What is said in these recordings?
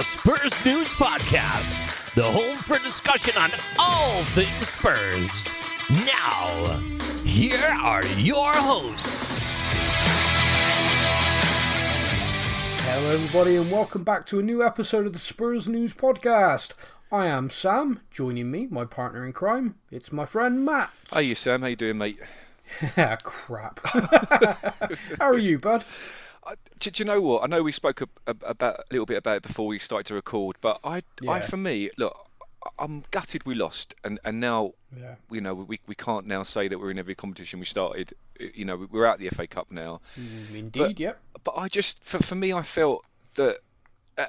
the Spurs News Podcast, the home for discussion on all things Spurs. Now, here are your hosts. Hello, everybody, and welcome back to a new episode of the Spurs News Podcast. I am Sam. Joining me, my partner in crime, it's my friend Matt. Hey, you Sam, how you doing, mate? Yeah, crap. How are you, bud? Uh, do, do you know what? I know we spoke a, a, about a little bit about it before we started to record, but I, I for me, look, I'm gutted we lost, and and now, Yeah. you know, we we can't now say that we're in every competition we started. You know, we're out the FA Cup now. Mm, Indeed, yep. but I just for, for me I felt that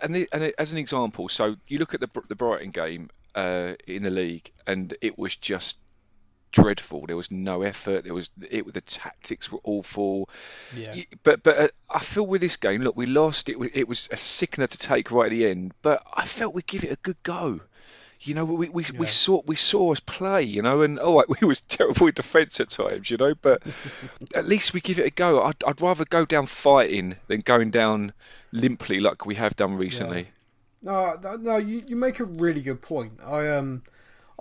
and, the, and as an example so you look at the the Brighton game uh, in the league and it was just dreadful there was no effort there was it the tactics were awful Yeah. But but uh, I feel with this game look we lost it wa- it was a sickener to take right at the end but I felt we'd give it a good go you know, we, we, we saw we saw us play, you know, and all right, we was terrible in defence at times, you know, but at least we give it a go. I'd, I'd rather go down fighting than going down limply like we have done recently. No, no, you, you make a really good point. I um,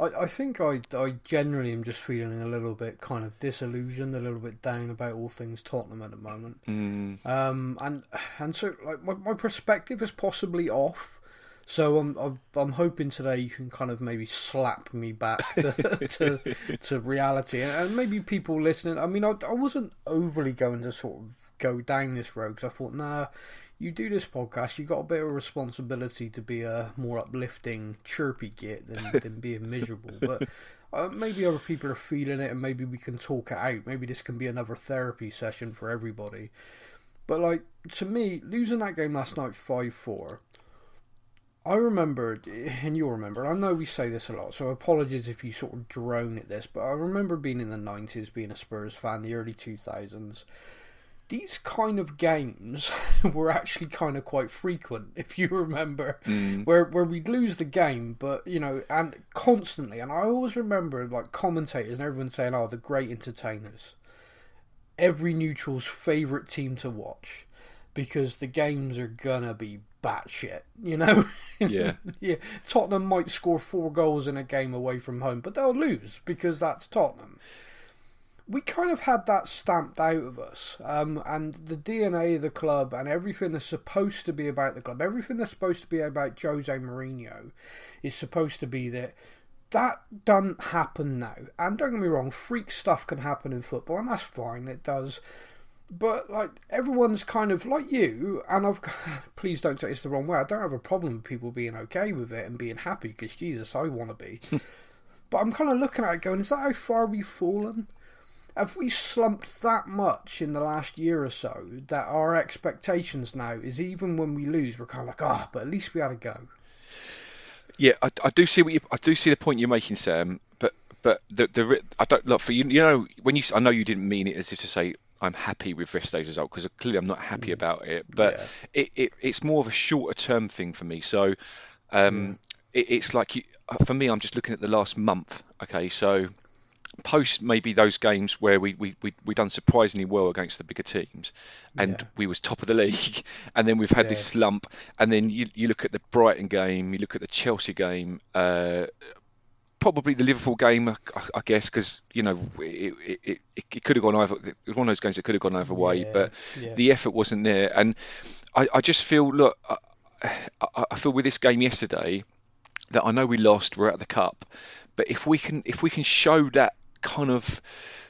I, I think I I generally am just feeling a little bit kind of disillusioned, a little bit down about all things Tottenham at the moment. Mm, Um, and and so like my, my perspective is possibly off. So I'm, I'm I'm hoping today you can kind of maybe slap me back to to, to reality, and, maybe people listening. I mean, I, I wasn't overly going to sort of go down this road because I thought, nah, you do this podcast, you got a bit of responsibility to be a more uplifting, chirpy git than than being miserable, but. Uh, maybe other people are feeling it, and maybe we can talk it out. Maybe this can be another therapy session for everybody. But like to me, losing that game last night five four. I remembered, and you'll remember. and I know we say this a lot, so apologies if you sort of drone at this. But I remember being in the nineties, being a Spurs fan, the early two thousands. These kind of games were actually kind of quite frequent, if you remember, mm. where where we'd lose the game, but you know, and constantly. And I always remember like commentators and everyone saying, "Oh, the great entertainers." every neutral's favourite team to watch because the games are gonna be batshit, you know? Yeah. yeah. Tottenham might score four goals in a game away from home, but they'll lose because that's Tottenham. We kind of had that stamped out of us, um, and the DNA of the club and everything that's supposed to be about the club, everything that's supposed to be about Jose Mourinho, is supposed to be that that doesn't happen now. And don't get me wrong, freak stuff can happen in football, and that's fine, it does. But like everyone's kind of like you, and I've please don't take this the wrong way. I don't have a problem with people being okay with it and being happy because Jesus, I want to be. but I'm kind of looking at it, going, is that how far we've fallen? Have we slumped that much in the last year or so that our expectations now is even when we lose, we're kind of like, ah, but at least we had a go. Yeah, I, I do see what you, I do see the point you're making, Sam. But but the the I don't look for you. You know when you I know you didn't mean it as if to say I'm happy with yesterday's result because clearly I'm not happy about it. But Yeah. it, it it's more of a shorter term thing for me. So um, it, it's like you, uh, for me, I'm just looking at the last month. Okay, so post maybe those games where we we we we done surprisingly well against the bigger teams, and Yeah. we was top of the league, and then we've had this slump, and then you you look at the Brighton game, you look at the Chelsea game. Uh, Probably the Liverpool game, I, I guess, because you know it, it, it, it could have gone either. It was one of those games that could have gone either way, Yeah, but yeah. the effort wasn't there. And I, I just feel, look, I, I, I feel with this game yesterday that I know we lost, we're at the cup, but if we can if we can show that kind of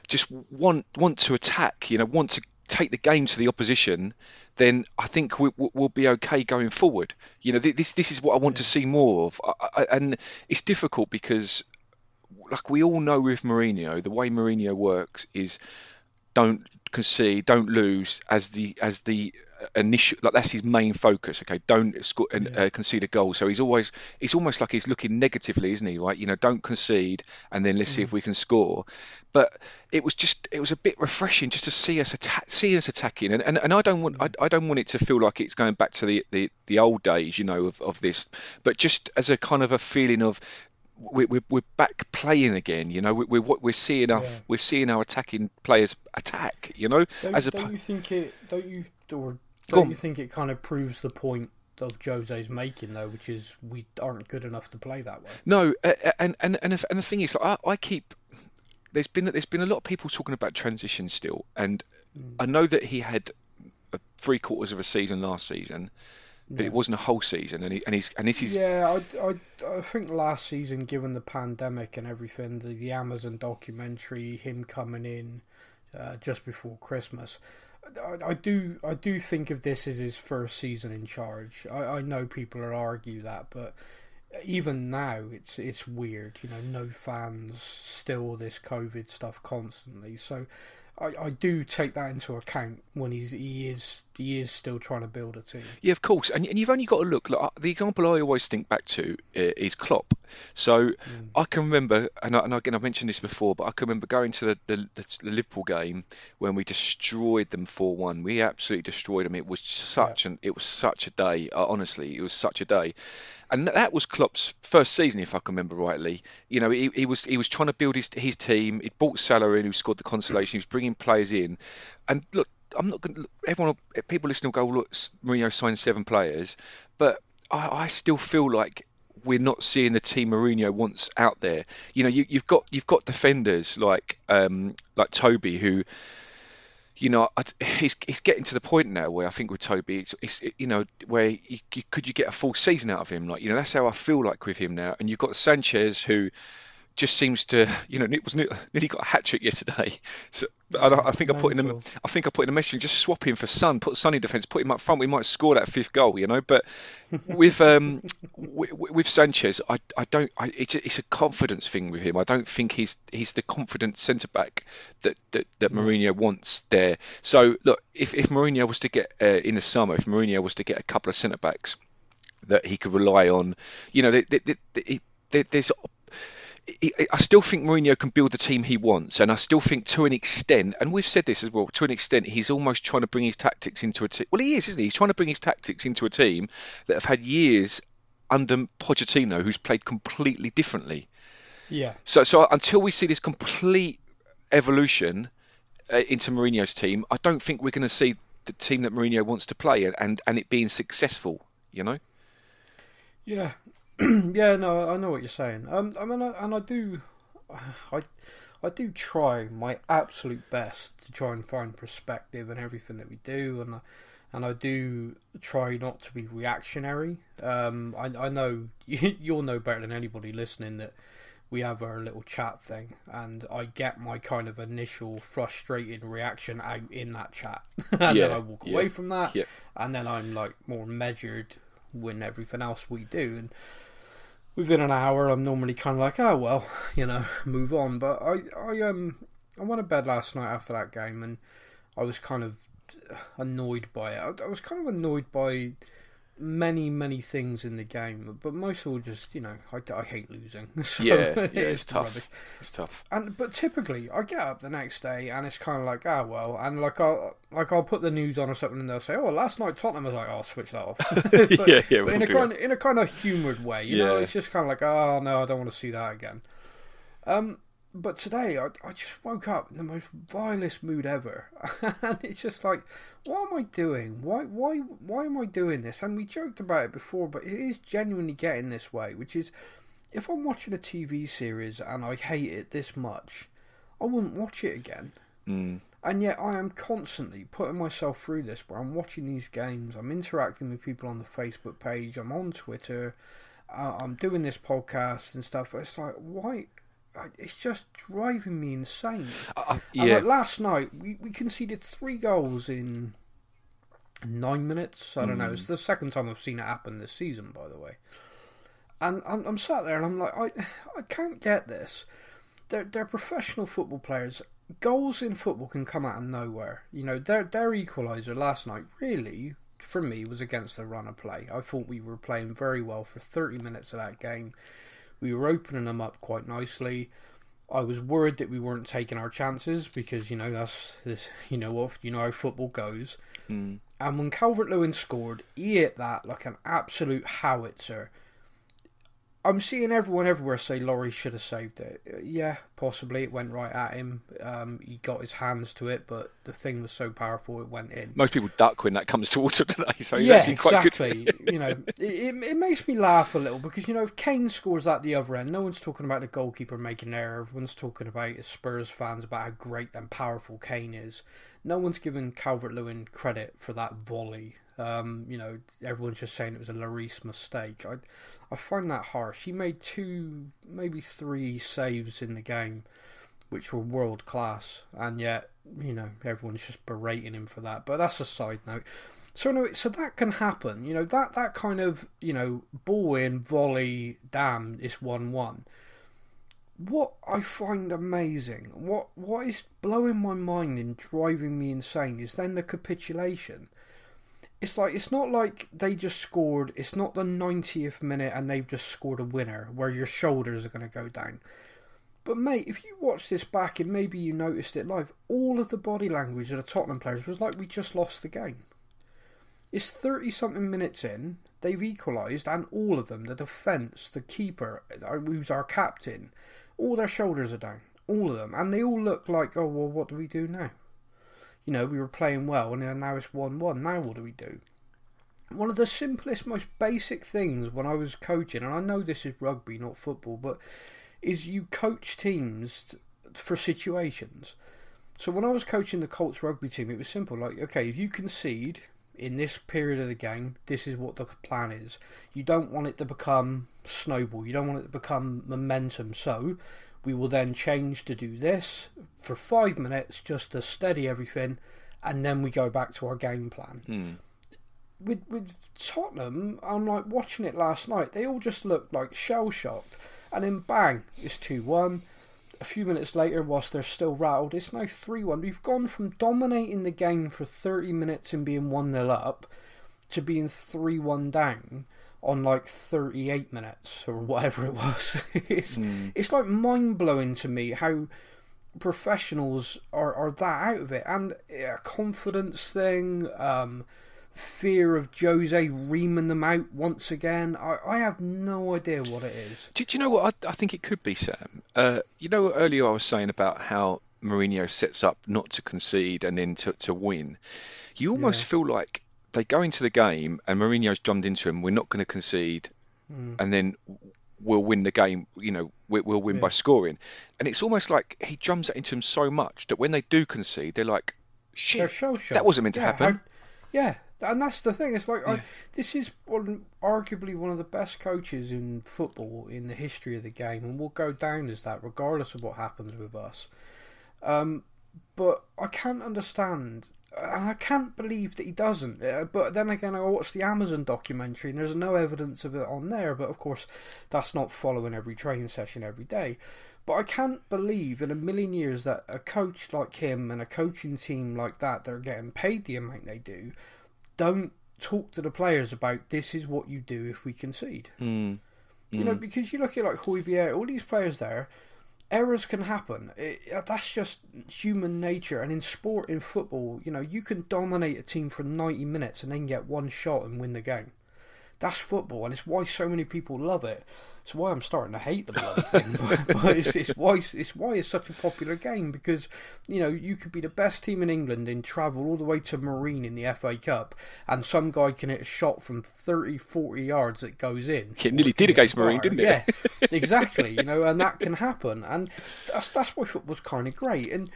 just want want to attack, you know, want to take the game to the opposition, then I think we, we'll be okay going forward. You know, this this is what I want to see more of, I, I, and it's difficult because, like we all know with Mourinho, the way Mourinho works is don't concede, don't lose as the as the uh, initial like that's his main focus. Okay, don't score and uh, concede a goal. So he's always it's almost like he's looking negatively, isn't he? Right, you know, don't concede and then let's see if we can score. But it was just it was a bit refreshing just to see us attack, see us attacking, and, and, and I don't want I, I don't want it to feel like it's going back to the, the, the old days, you know, of, of this, but just as a kind of a feeling of we're, we're, we're back playing again. You know, we- we're what we're seeing our Yeah. we're seeing our attacking players attack. You know, Don't, as a don't you think it? Don't you or don't you think it kind of proves the point of Jose's making though, which is we aren't good enough to play that way. No, uh, and and and and the thing is, I, I keep there's been there's been a lot of people talking about transition still, and mm. I know that he had three quarters of a season last season, but yeah. it wasn't a whole season, and he, and he's and this is yeah. I, I I think last season, given the pandemic and everything, the, the Amazon documentary, him coming in uh, just before Christmas. I, I, do I do think of this as his first season in charge. I, I know people will argue that, but even now it's it's weird. You know, no fans, still this COVID stuff constantly. So I, I do take that into account when he's he is he is still trying to build a team. Yeah, of course, and, and you've only got to look. Like, the example I always think back to uh, is Klopp. So mm. I can remember, and, I, and, again I've mentioned this before, but I can remember going to the, the, the, the Liverpool game when we destroyed them four one. We absolutely destroyed them. It was such yeah. an it was such a day. Uh, honestly, it was such a day and that was Klopp's first season, if I can remember rightly. You know, he, he was he was trying to build his his team. He bought Salah in, who scored the consolation. He was bringing players in, and look, I'm not going. to Everyone, people listening will go, look, Mourinho signed seven players, but I, I still feel like we're not seeing the team Mourinho wants out there. You know, you, have got you've got defenders like um, like Toby who you know, he's he's getting to the point now where I think with Toby, it's, it's you know, where you, you, could you get a full season out of him? Like, you know, that's how I feel like with him now. And you've got Sanchez who just seems to, you know, Nick was nearly got a hat trick yesterday. So I, I think I put in a, I think I put in a message, just swap him for Son, put Son in defence, put him up front. We might score that fifth goal, you know. But with um with, with Sanchez, I, I don't, I, it's, a, it's a confidence thing with him. I don't think he's he's the confident centre back that, that that Mourinho wants there. So look, if if Mourinho was to get uh, in the summer, if Mourinho was to get a couple of centre backs that he could rely on, you know, they, they, they, there's I still think Mourinho can build the team he wants, and I still think to an extent, and we've said this as well, to an extent, he's almost trying to bring his tactics into a team. Well, he is, isn't he? He's trying to bring his tactics into a team that have had years under Pochettino, who's played completely differently. Yeah. So, so until we see this complete evolution uh, into Mourinho's team, I don't think we're going to see the team that Mourinho wants to play, and, and, and it being successful. You know. Yeah, yeah, no, I know what you're saying. Um, I mean, I, and I do, I, I do try my absolute best to try and find perspective in everything that we do, and and I do try not to be reactionary. Um, I, I know you'll know better than anybody listening that we have our little chat thing, and I get my kind of initial frustrated reaction out in that chat, and yeah, then I walk yeah, away from that, yeah. and then I'm like more measured when everything else we do, and within an hour, I'm normally kind of like, oh well, you know, move on. But I, I um, I went to bed last night after that game, and I was kind of annoyed by it. I, I was kind of annoyed by many many things in the game, but most of all just you know I, I hate losing. So yeah, yeah, it's, tough. Rubbish. It's tough. And but typically I get up the next day and it's kind of like ah well, and like I'll like I'll put the news on or something and they'll say oh last night Tottenham was like oh, I'll switch that off. but, yeah, yeah, but in a kind of, in a kind of humoured way, you yeah. know, it's just kind of like oh no I don't want to see that again. Um, but today I, I just woke up in the most vilest mood ever, and it's just like, what am I doing? Why, why, why am I doing this? And we joked about it before, but it is genuinely getting this way. Which is, if I'm watching a TV series and I hate it this much, I wouldn't watch it again. Mm. And yet I am constantly putting myself through this. Where I'm watching these games, I'm interacting with people on the Facebook page, I'm on Twitter, uh, I'm doing this podcast and stuff. It's like, why? It's just driving me insane. Uh, yeah. Like last night, we, we conceded three goals in nine minutes. I don't mm. know. It's hmm. the second time I've seen it happen this season, by the way. And I'm, I'm sat there and I'm like, I, I can't get this. They're, they're professional football players. Goals in football can come out of nowhere. You know, their their equaliser last night really, for me, was against the run of play. I thought we were playing very well for 30 minutes of that game we were opening them up quite nicely. I was worried that we weren't taking our chances because you know that's this you know what you know how football goes. Mm. And when Calvert Lewin scored, he hit that like an absolute howitzer. I'm seeing everyone everywhere say Lloris should have saved it. Yeah, possibly it went right at him. Um, he got his hands to it, but the thing was so powerful it went in. Most people duck when that comes towards them today, so he's yeah, actually quite exactly. good. you know, it, it, it makes me laugh a little because you know if Kane scores at the other end, no one's talking about the goalkeeper making an error. Everyone's talking about as Spurs fans about how great and powerful Kane is. No one's giving Calvert Lewin credit for that volley. Um, you know, everyone's just saying it was a Lloris mistake. I, I find that harsh. He made two, maybe three saves in the game, which were world class, and yet you know everyone's just berating him for that. But that's a side note. So anyway, so that can happen. You know that that kind of you know ball in volley, damn, it's one one. What I find amazing, what what is blowing my mind and driving me insane is then the capitulation. It's like it's not like they just scored. It's not the 90th minute and they've just scored a winner where your shoulders are going to go down. But mate, if you watch this back and maybe you noticed it live, all of the body language of the Tottenham players was like we just lost the game. It's 30 something minutes in, they've equalised, and all of them, the defence, the keeper, uh, who's our captain, all their shoulders are down. All of them. And they all look like, oh, well, what do we do now? You know, we were playing well, and now it's 1 1. Now what do we do? One of the simplest, most basic things when I was coaching, and I know this is rugby, not football, but is you coach teams for situations. So when I was coaching the Colts rugby team, it was simple. Like, okay, if you concede in this period of the game, this is what the plan is. You don't want it to become snowball. You don't want it to become momentum. So we will then change to do this for five minutes just to steady everything, and then we go back to our game plan. Hmm. With with Tottenham, I'm like watching it last night. They all just looked like shell shocked, and then bang, it's two one. A few minutes later, whilst they're still rattled, it's now 3 1. We've gone from dominating the game for 30 minutes and being 1 0 up to being 3 1 down on like 38 minutes or whatever it was. it's, it's like mind blowing to me how professionals are, are that out of it. And a confidence thing, um, fear of Jose reaming them out once again. I, I have no idea what it is. Do, do you know what I, I think it could be, Sam? Uh, you know, earlier I was saying about how Mourinho sets up not to concede and then to, to win. You almost Yeah. feel like they go into the game and Mourinho's drummed into him. We're not going to concede, and then we'll win the game. You know, we, we'll win by scoring. And it's almost like he drums that into them so much that when they do concede, they're like, "Shit, They're that wasn't meant to Yeah, happen." how- yeah, and that's the thing. It's like I, this is one, arguably one of the best coaches in football in the history of the game, and we'll go down as that, regardless of what happens with us. Um, but I can't understand, and I can't believe that he doesn't. Uh, but then again, I watched the Amazon documentary, and there's no evidence of it on there. But of course, that's not following every training session every day. But I can't believe in a million years that a coach like him and a coaching team like that, they're getting paid the amount they do, don't talk to the players about this is what you do if we concede. Mm. You know, because you look at like Højbjerg, all these players there, errors can happen. It, uh, that's just human nature. And in sport, in football, you know, you can dominate a team for 90 minutes and then get one shot and win the game. That's football, and it's why so many people love it. It's why I'm starting to hate the bloody thing. but, but it's, it's why it's why it's such a popular game because you know you could be the best team in England and travel all the way to Marine in the FA Cup, and some guy can hit a shot from 30, 40 yards that goes in. It nearly did against Marine, didn't it? Yeah, exactly. You know, and that can happen, and that's that's why football's kind of great. And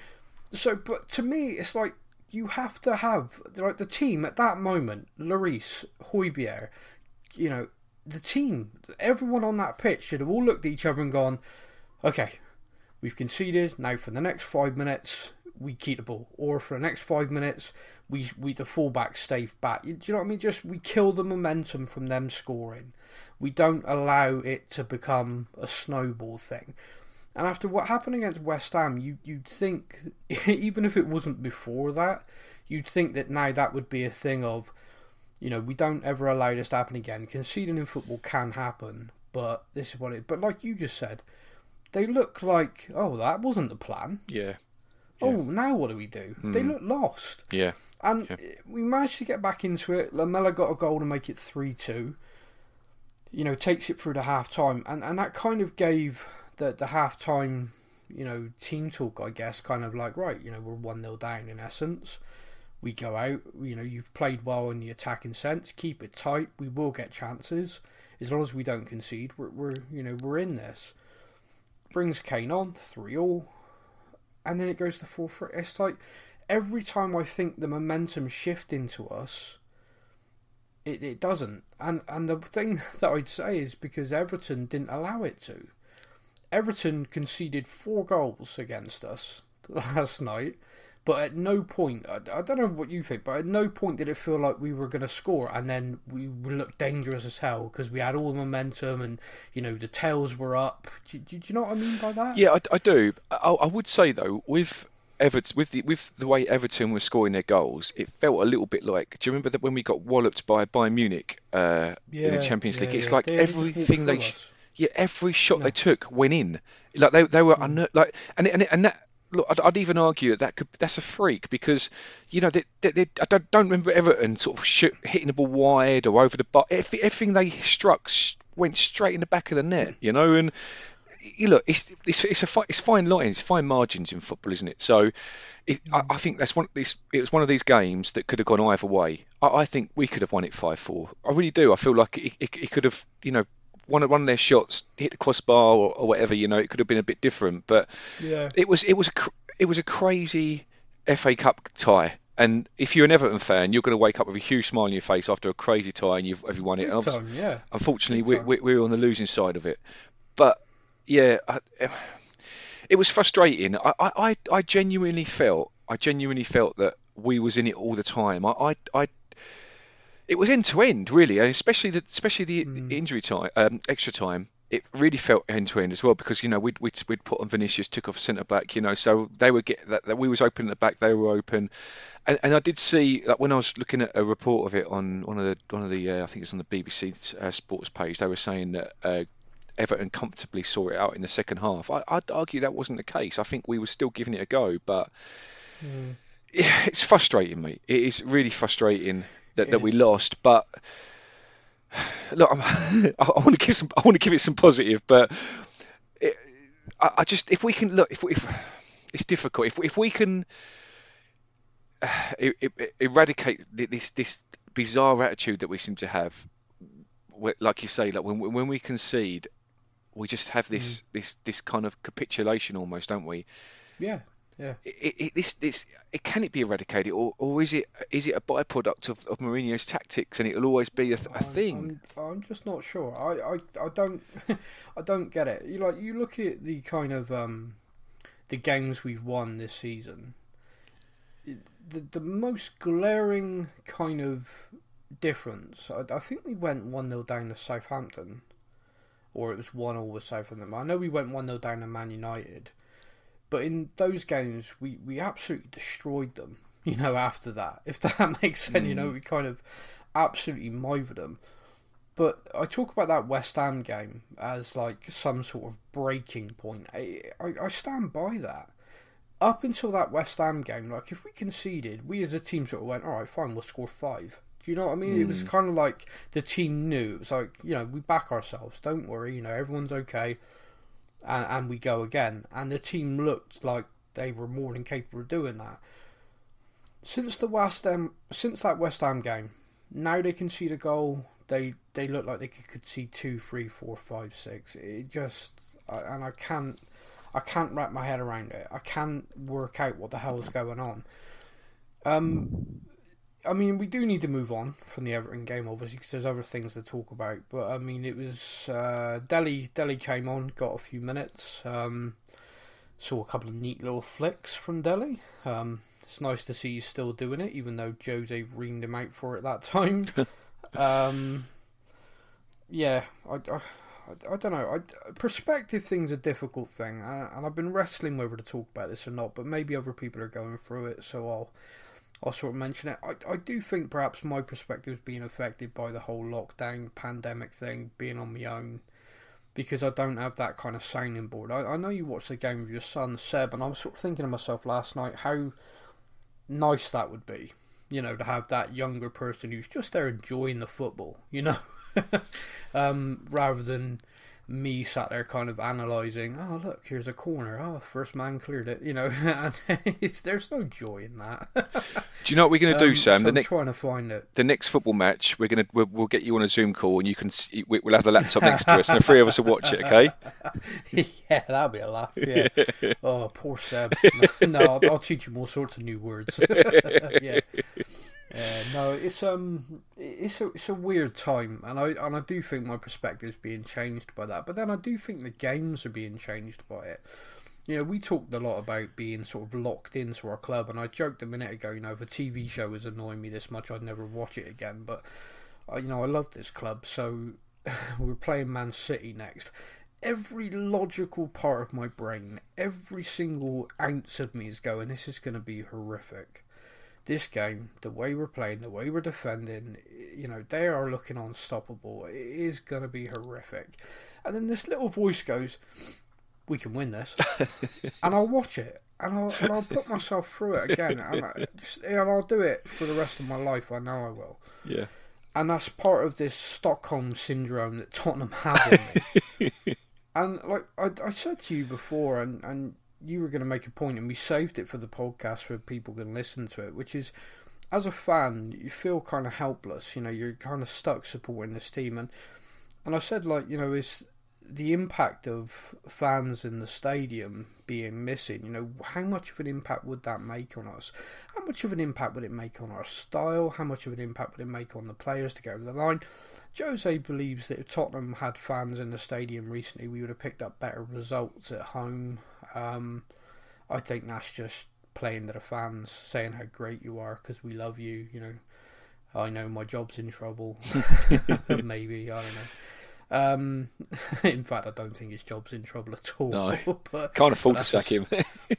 so, but to me, it's like you have to have like the team at that moment, Lloris, Højbjerg, you know, the team, everyone on that pitch should have all looked at each other and gone, okay, we've conceded. Now for the next five minutes, we keep the ball, or for the next five minutes, we we the fullbacks stay back. Do you know what I mean? Just we kill the momentum from them scoring. We don't allow it to become a snowball thing. And after what happened against West Ham, you you'd think, even if it wasn't before that, you'd think that now that would be a thing of, you know, we don't ever allow this to happen again. Conceding in football can happen, but this is what it. But like you just said, they look like, oh, that wasn't the plan. Yeah, Oh, now what do we do? They hmm. look lost. yeah. And we managed to get back into it. Lamela got a goal to make it 3 2. you know, takes it through the half time, and and that kind of gave the the half time, you know, team talk, I guess, kind of like right, you know, we're one 0 down in essence. We go out, you know, you've played well in the attacking sense. Keep it tight. We will get chances as long as we don't concede. We're, we're you know, we're in this. Brings Kane on three all, and then it goes to four three. It's like every time I think the momentum shifting to us it, it doesn't. And and the thing that I'd say is because Everton didn't allow it to. Everton conceded four goals against us last night, but at no point, I, I don't know what you think, but at no point did it feel like we were going to score and then we looked dangerous as hell because we had all the momentum and, you know, the tails were up. Do, do, do you know what I mean by that? Yeah, I, I do. I, I would say, though, with Everton with the with the way Everton were scoring their goals, it felt a little bit like. Do you remember that when we got walloped by Bayern Munich uh, yeah, in the Champions yeah, League? It's yeah. like They everything they, yeah, every shot No. they took went in. Like they they were Mm. like, and and and that. Look, I'd, I'd even argue that, that could that's a freak because you know they, they, they, I don't, don't remember Everton sort of shoot, hitting the ball wide or over the bar. Everything they struck went straight in the back of the net, you know. And you look, it's it's it's a fi- it's fine lines, fine margins in football, isn't it? So, it, I, I think that's one. This it was one of these games that could have gone either way. I, I think we could have won it five four. I really do. I feel like it, it, it could have, you know, one of one of their shots hit the crossbar or, or whatever. You know, it could have been a bit different, but Yeah. it was it was a cr- it was a crazy FA Cup tie. And if you're an Everton fan, you're going to wake up with a huge smile on your face after a crazy tie and you've, have you won it. Big And obviously- time, yeah. Unfortunately, we, we, were on the losing side of it. But yeah, I, eh, it was frustrating. I, I, I I genuinely felt, I genuinely felt that we was in it all the time. I, I, I it was end to end really, especially the especially the Mm. injury time, um, extra time. It really felt end to end as well because you know we'd, we'd we'd put on Vinicius, took off centre back, you know, so they were get that, that we was open at the back, they were open, and, and I did see that when I was looking at a report of it on one of the one of the uh, I think it was on the BBC uh, Sports page, they were saying that uh, Everton comfortably saw it out in the second half. I, I'd argue that wasn't the case. I think we were still giving it a go, but Mm. yeah, it's frustrating, mate. It is really frustrating that, that we lost. But look, I'm, I, want to give some, I want to give it some positive, but it, I, I just if we can look, if, we- if it's difficult, if if we can uh, eradicate this this bizarre attitude that we seem to have, like you say, like when when we concede, we just have this this this kind of capitulation almost, don't we? Yeah. Yeah. it, it, this, this, it, can it be eradicated, or, or is it is it a byproduct of, of Mourinho's tactics, and it'll always be a, th- a I'm- thing? I'm, I'm just not sure. I, I, I don't I don't get it. You like you look at the kind of um, the games we've won this season. The the most glaring kind of difference. I, I think we went one 0 down to Southampton, or it was one all with Southampton. I know we went one 0 down to Man United, but in those games we we absolutely destroyed them. You know, after that, if that makes sense, you know, mm. we kind of absolutely mothered them. But I talk about that West Ham game as like some sort of breaking point. I, I, I stand by that. Up until that West Ham game, like if we conceded, we as a team sort of went, all right, fine, we'll score five. Do you know what I mean? It was mm. kind of like the team knew. It was like, you know, we back ourselves. Don't worry, you know, everyone's okay. And, and we go again. And the team looked like they were more than capable of doing that. Since the West Ham, since that West Ham game, now they can see the goal. They they look like they could could see two, three, four, five, six. It just and I can't I can't wrap my head around it. I can't work out what the hell is going on. Um, I mean, we do need to move on from the Everton game, obviously, because there's other things to talk about. But I mean, it was uh, Dele. Dele came on, got a few minutes. Um, saw a couple of neat little flicks from Dele. Um, it's nice to see he's still doing it, even though Jose reamed him out for it that time. um, yeah, I, I, I, don't know. I, perspective thing's a difficult thing, and I've been wrestling whether to talk about this or not. But maybe other people are going through it, so I'll I'll sort of mention it. I, I do think perhaps my perspective is being affected by the whole lockdown pandemic thing, being on my own, because I don't have that kind of sounding board. I, I know you watched the game with your son Seb, and I was sort of thinking to myself last night how nice that would be, you know, to have that younger person who's just there enjoying the football, you know. um, rather than me sat there kind of analysing, oh, look, here's a corner. Oh, first man cleared it. You know, it's, there's no joy in that. do you know what we're going to do, um, Sam? So the I'm next trying to find it. the next football match, we're gonna we'll, we'll get you on a Zoom call, and you can we'll have the laptop next to us, and the three of us will watch it. Okay? yeah, that'll be a laugh. Yeah. oh, poor Sam. No, no I'll, I'll teach him all sorts of new words. yeah. Yeah, no, it's um, it's a it's a weird time, and I and I do think my perspective's being changed by that. But then I do think the games are being changed by it. You know, we talked a lot about being sort of locked into our club, and I joked a minute ago, you know, if a TV show was annoying me this much, I'd never watch it again. But uh, you know, I love this club, so we're playing Man City next. Every logical part of my brain, every single ounce of me is going, this is going to be horrific. This game, the way we're playing, the way we're defending, you know, they are looking unstoppable. It is going to be horrific. And then this little voice goes, we can win this. and I'll watch it. And I'll, and I'll put myself through it again. And, I, just, and I'll do it for the rest of my life. I know I will Yeah. and that's part of this Stockholm syndrome that Tottenham have on me. and like I, I said to you before, and and you were going to make a point, and we saved it for the podcast for people can listen to it, which is as a fan, you feel kind of helpless. You know, you're kind of stuck supporting this team, and and I said like you know is the impact of fans in the stadium being missing, you know, how much of an impact would that make on us? How much of an impact would it make on our style? How much of an impact would it make on the players to go over the line? Jose believes that if Tottenham had fans in the stadium recently, we would have picked up better results at home. Um, I think that's just playing to the fans, saying how great you are because we love you. You know, I know my job's in trouble. Maybe I don't know. Um, in fact, I don't think his job's in trouble at all. No. but Can't afford to sack a- him.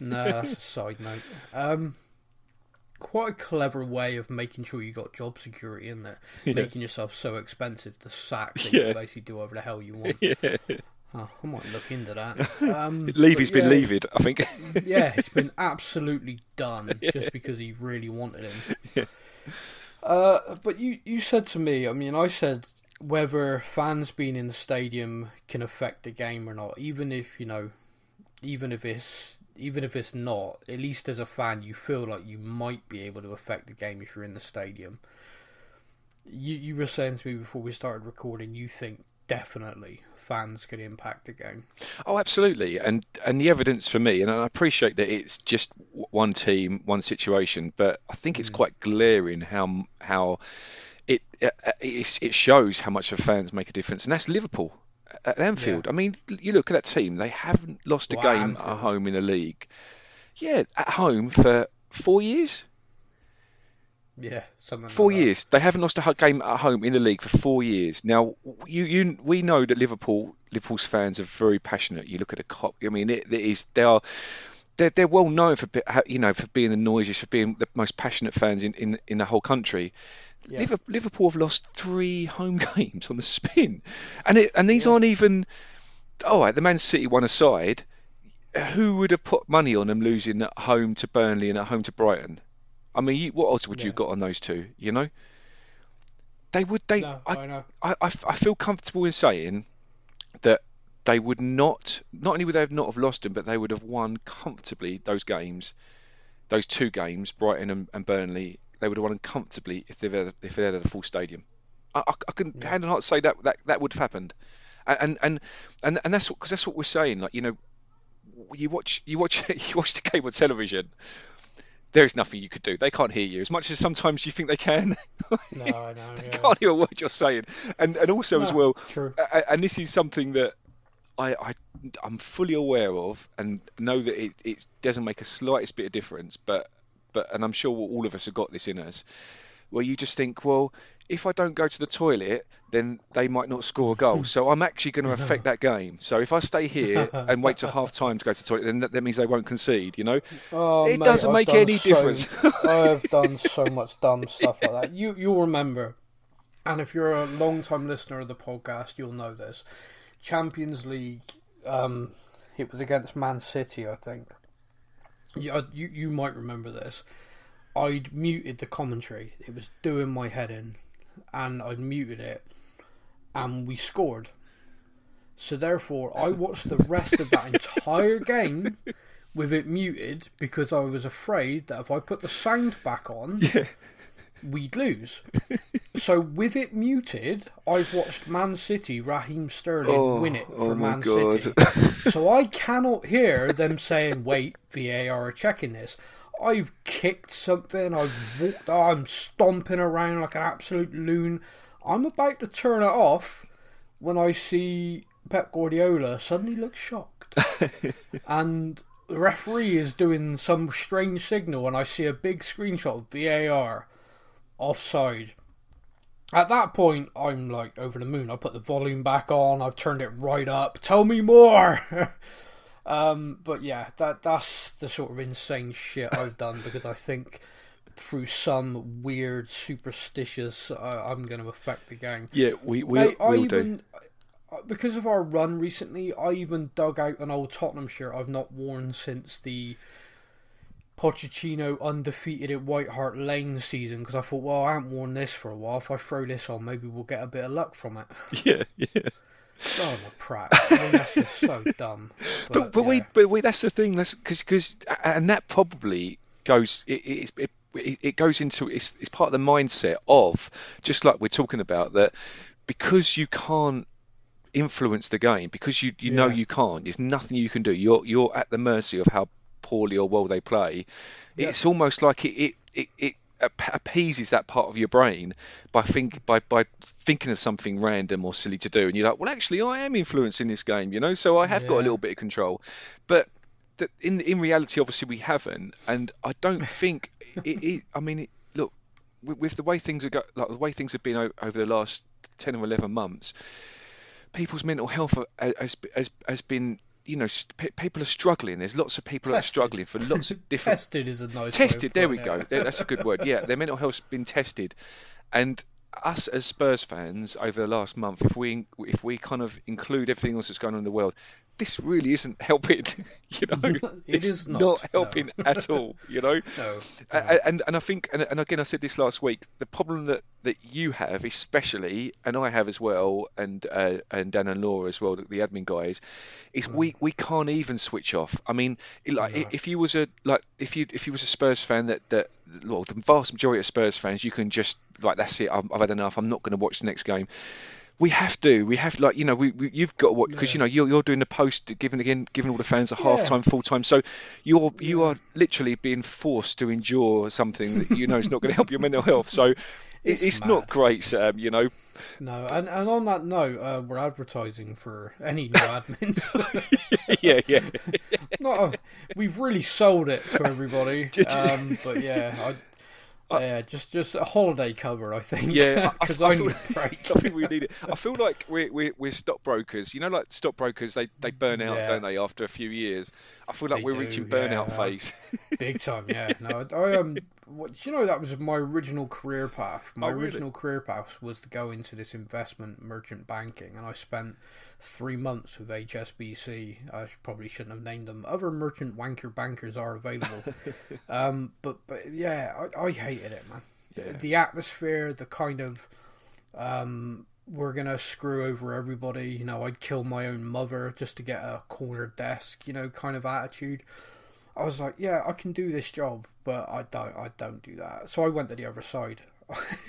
no, that's a side note. Um, quite a clever way of making sure you got job security in there, making yourself so expensive to sack that you Yeah. can basically do whatever the hell you want. yeah. Oh, I might look into that. Um, Levy's been yeah, levied, I think. yeah, he's been absolutely done just because he really wanted him. Uh, but you, you said to me, I mean, I said whether fans being in the stadium can affect the game or not, even if you know, even if it's even if it's not, at least as a fan, you feel like you might be able to affect the game if you're in the stadium. You you were saying to me before we started recording, you think definitely fans could impact the game. Oh, absolutely, and and the evidence for me, and I appreciate that it's just one team, one situation, but I think it's quite glaring how how it uh, it, it shows how much the fans make a difference, and that's Liverpool at Anfield. I mean, you look at that team; they haven't lost a Well, game at home in the league. Yeah, at home for four years. Yeah, something. Four like that. years. They haven't lost a game at home in the league for four years. Now, you, you, we know that Liverpool, Liverpool's fans are very passionate. You look at a Kop. I mean, it, it is they are. They're, they're well known for you know for being the noisiest, for being the most passionate fans in, in, in the whole country. Yeah. Liverpool have lost three home games on the spin, and it, and these aren't even. All right, the Man City one aside, who would have put money on them losing at home to Burnley and at home to Brighton? I mean, you, what odds would you Yeah. got on those two? You know, they would. They, No, I, I know. I, I I feel comfortable in saying that they would not. Not only would they have not have lost them, but they would have won comfortably those games, those two games, Brighton and, and Burnley. They would have won comfortably if they had if they had a full stadium. I, I, I can hand on heart say that, that that would have happened, and and and, and that's what because that's what we're saying. Like you know, you watch you watch you watch the game on television. There is nothing you could do. They can't hear you as much as sometimes you think they can. No, I know. they Yeah. can't hear a word you're saying. And and also as well, true. and this is something that I, I I'm fully aware of and know that it, it doesn't make a slightest bit of difference. But but and I'm sure all of us have got this in us, where you just think, well, if I don't go to the toilet, then they might not score a goal. So I'm actually going to affect that game. So if I stay here and wait till half time to go to the toilet, then that, that means they won't concede. You know, Oh, it mate, doesn't I've make any so- difference. I have done so much dumb stuff like that. You you'll remember, and if you're a long time listener of the podcast, you'll know this. Champions League, um, it was against Man City, I think. Yeah, you you might remember this. I'd muted the commentary. It was doing my head in, and I'd muted it. and we scored. So therefore, I watched the rest of that entire game with it muted because I was afraid that if I put the sound back on, Yeah. we'd lose. so with it muted, I've watched Man City, Raheem Sterling Oh, win it oh for my Man God. City. so I cannot hear them saying, "Wait, VAR are checking this." I've kicked something. I've walked. Oh, I'm stomping around like an absolute loon. I'm about to turn it off when I see Pep Guardiola suddenly look shocked, and the referee is doing some strange signal, and I see a big screenshot of VAR offside. At that point, I'm like over the moon. I put the volume back on. I've turned it right up. Tell me more. um, but yeah, that that's the sort of insane shit I've done because I think through some weird superstitious, uh, I'm going to affect the game. Yeah, we we Mate, I will do. even uh, because of our run recently, I even dug out an old Tottenham shirt I've not worn since the Pochettino undefeated at White Hart Lane season because I thought, well, I haven't worn this for a while. If I throw this on, maybe we'll get a bit of luck from it. Yeah, yeah. Oh, I'm prat. I mean, that's just so dumb. But, But but we yeah. but we that's the thing. That's because because and that probably goes it it, it it goes into it's it's part of the mindset of just like we're talking about that because you can't influence the game because you you know you can't. There's nothing you can do. You're you're at the mercy of how poorly or well they play. Yeah. It's almost like it it it. it appeases that part of your brain by think by by thinking of something random or silly to do and you're like well actually I am influencing this game you know? So I have got a little bit of control. But that in in reality obviously we haven't and I don't think it, it I mean it, look with, with the way things are go, like the way things have been o- over the last 10 or 11 months people's mental health are- has has has been you know people are struggling. There's lots of people that are struggling for lots of different tested is a nice tested there we go. That's a good word. Yeah their mental health's been tested. And us as Spurs fans over the last month if we if we kind of include everything else that's going on in the world this really isn't helping you know? It it's is not, no. helping at all you know? No, a- and and I think and, and again I said this last week the problem that that you have especially and I have as well and uh, and Dan and Laura as well the, the admin guys is we we can't even switch off. I mean like No. if you was a like if you if you was a Spurs fan that that well the vast majority of Spurs fans you can just like that's it I've, I've had enough I'm not going to watch the next game we have to. We have like you know we, we you've got what because you know you're you're doing the post giving again giving all the fans a half time full time so you're you are literally being forced to endure something that you know is not going to help your mental health so It's it's, not great Sam you know no. And and on that note, uh, we're advertising for any new admins. yeah yeah Not a, we've really sold it to everybody. Um, but yeah, I, yeah, just just a holiday cover, I think. Yeah, because I I, feel- need a break. I think we need it. I feel like we're we're, we're stockbrokers. You know, like stockbrokers, they, they burn out, Yeah. don't they, after a few years? I feel like They we're do, reaching burnout yeah. phase. Big time, yeah. No, I um, what, do you know that was my original career path. My Oh, really? original career path was to go into this investment merchant banking, and I spent three months with HSBC. I probably shouldn't have named them. Other merchant wanker bankers are available, um, but but yeah, I, I hated it, man. Yeah. The atmosphere, the kind of um, we're gonna screw over everybody. You know, I'd kill my own mother just to get a corner desk. You know, kind of attitude. I was like, yeah, I can do this job, but I don't. I don't do that. So I went to the other side.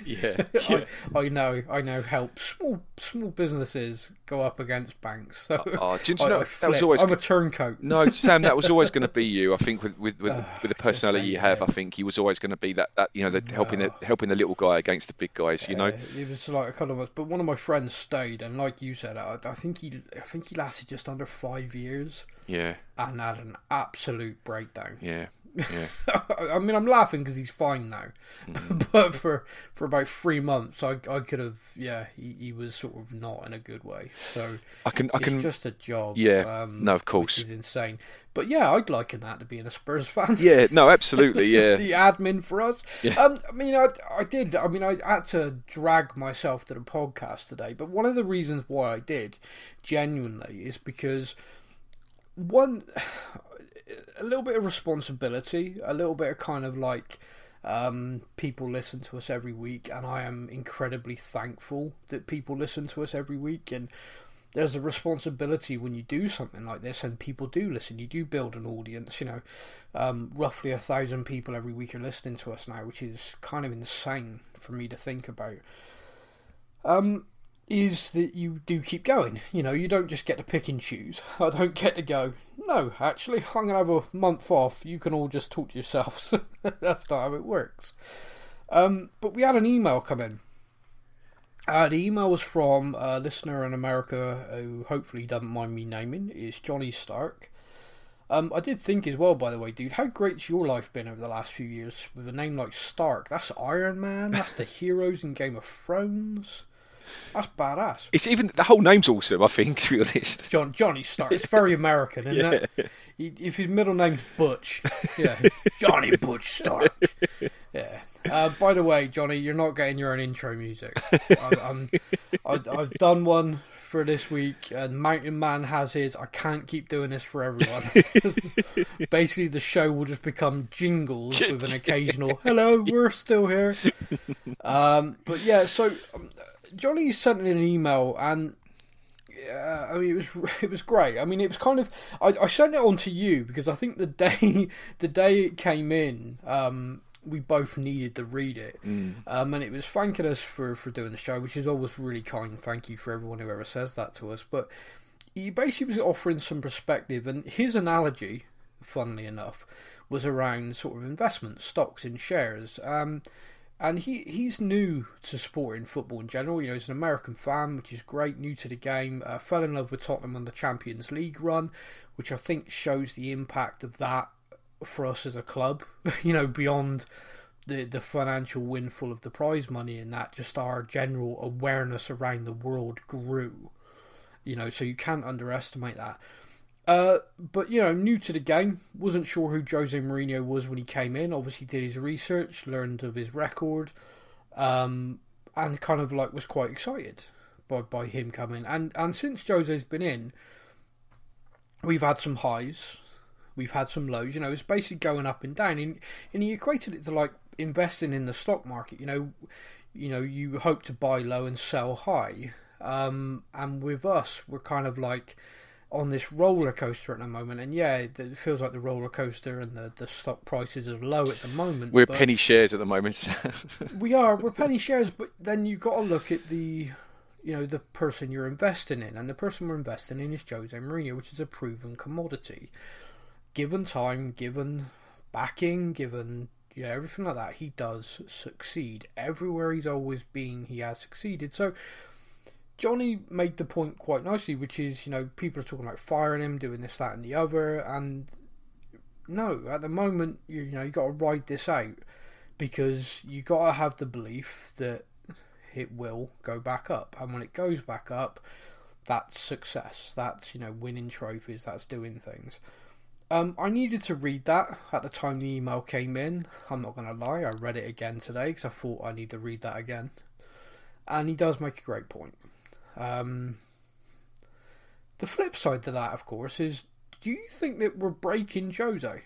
Yeah, yeah. I, I know. I know. Help small small businesses go up against banks. So Oh, do you I, know I that was always? I'm a turncoat. No, Sam, that was always going to be you. I think with with with, with the personality you have. I think he was always going to be that, that you know, the, helping the helping the little guy against the big guys. You know, Uh, it was like a couple of us, but one of my friends stayed, and like you said, I, I think he, I think he lasted just under five years, yeah, and had an absolute breakdown. yeah, yeah. I mean, I'm laughing because he's fine now, Mm. but for for about three months, I I could have, yeah, he, he was sort of not in a good way. So I can, I it's can. just a job. Yeah, um, no, of course. is insane. But yeah, I'd liken that to being a Spurs fan. Yeah, no, absolutely, yeah. the admin for us. Um, I mean, I, I did. I mean, I had to drag myself to the podcast today, but one of the reasons why I did, genuinely, is because one, a little bit of responsibility, a little bit of kind of like Um, people listen to us every week, and I am incredibly thankful that people listen to us every week. And there's a responsibility when you do something like this, and people do listen. You do build an audience. You know, um, roughly a thousand people every week are listening to us now, which is kind of insane for me to think about. Um, is that you do keep going. You know, you don't just get to pick and choose. I don't get to go, no, actually, I'm going to have a month off. You can all just talk to yourselves. That's not how it works. Um, but we had an email come in. Uh, the email was from a listener in America who hopefully doesn't mind me naming. It's Johnny Stark. Um, I did think as well, by the way, dude, how great's your life been over the last few years with a name like Stark? That's Iron Man. That's the heroes in Game of Thrones. That's badass. It's even the whole name's awesome. I think, to be honest. John Johnny Stark. It's very American, isn't yeah. it? If his middle name's Butch, yeah, Johnny Butch Stark. Yeah. Uh, by the way, Johnny, you're not getting your own intro music. I, have done one for this week, and Mountain Man has his. I can't keep doing this for everyone. Basically, the show will just become jingles with an occasional "Hello, we're still here." Um, but yeah, so um, Johnny sent in an email and uh, I mean, it was it was great. I mean, it was kind of I, I sent it on to you because I think the day the day it came in, um, we both needed to read it, mm. um, and it was thanking us for for doing the show, which is always really kind. Thank you for everyone who ever says that to us. But he basically was offering some perspective, and his analogy, funnily enough, was around sort of investment stocks and shares. Um, and he he's new to supporting football in general. You know, he's an American fan, which is great. New to the game, uh, fell in love with Tottenham on the Champions League run, which I think shows the impact of that for us as a club. you know, beyond the the financial windfall of the prize money, and that just our general awareness around the world grew. You know, so you can't underestimate that. Uh, but you know, new to the game, wasn't sure who Jose Mourinho was when he came in. Obviously, did his research, learned of his record, um, and kind of like was quite excited by by him coming. And and since Jose's been in, we've had some highs, we've had some lows. You know, it's basically going up and down. And, and he equated it to like investing in the stock market. You know, you know, you hope to buy low and sell high. Um, and with us, we're kind of like on this roller coaster at the moment. And yeah, it feels like the roller coaster and the, the stock prices are low at the moment. We're penny shares at the moment. we are. We're penny shares, but then you've got to look at the, you know, the person you're investing in, and the person we're investing in is Jose Mourinho, which is a proven commodity. Given time, given backing, given you know everything like that, he does succeed. Everywhere he's always been, he has succeeded. So Johnny made the point quite nicely, which is, you know, people are talking about firing him, doing this, that, and the other, and no, at the moment, you, you know, you got to ride this out because you got to have the belief that it will go back up, and when it goes back up, that's success. That's you know, winning trophies. That's doing things. Um, I needed to read that at the time the email came in. I'm not going to lie, I read it again today because I thought I need to read that again. And he does make a great point. Um, the flip side to that, of course, is do you think that we're breaking Jose?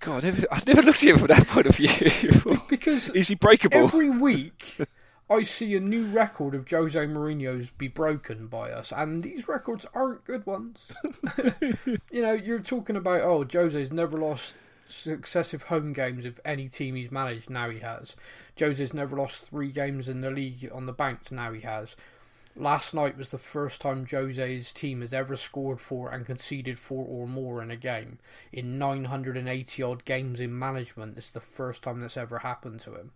God, I never, I never looked at it from that point of view. because is he breakable? Every week, I see a new record of Jose Mourinho's be broken by us, and these records aren't good ones. you know, you're talking about oh, Jose's never lost successive home games of any team he's managed. Now he has. Jose's never lost three games in the league on the bounce. Now he has. Last night was the first time Jose's team has ever scored four and conceded four or more in a game. In 980 odd games in management, it's the first time that's ever happened to him.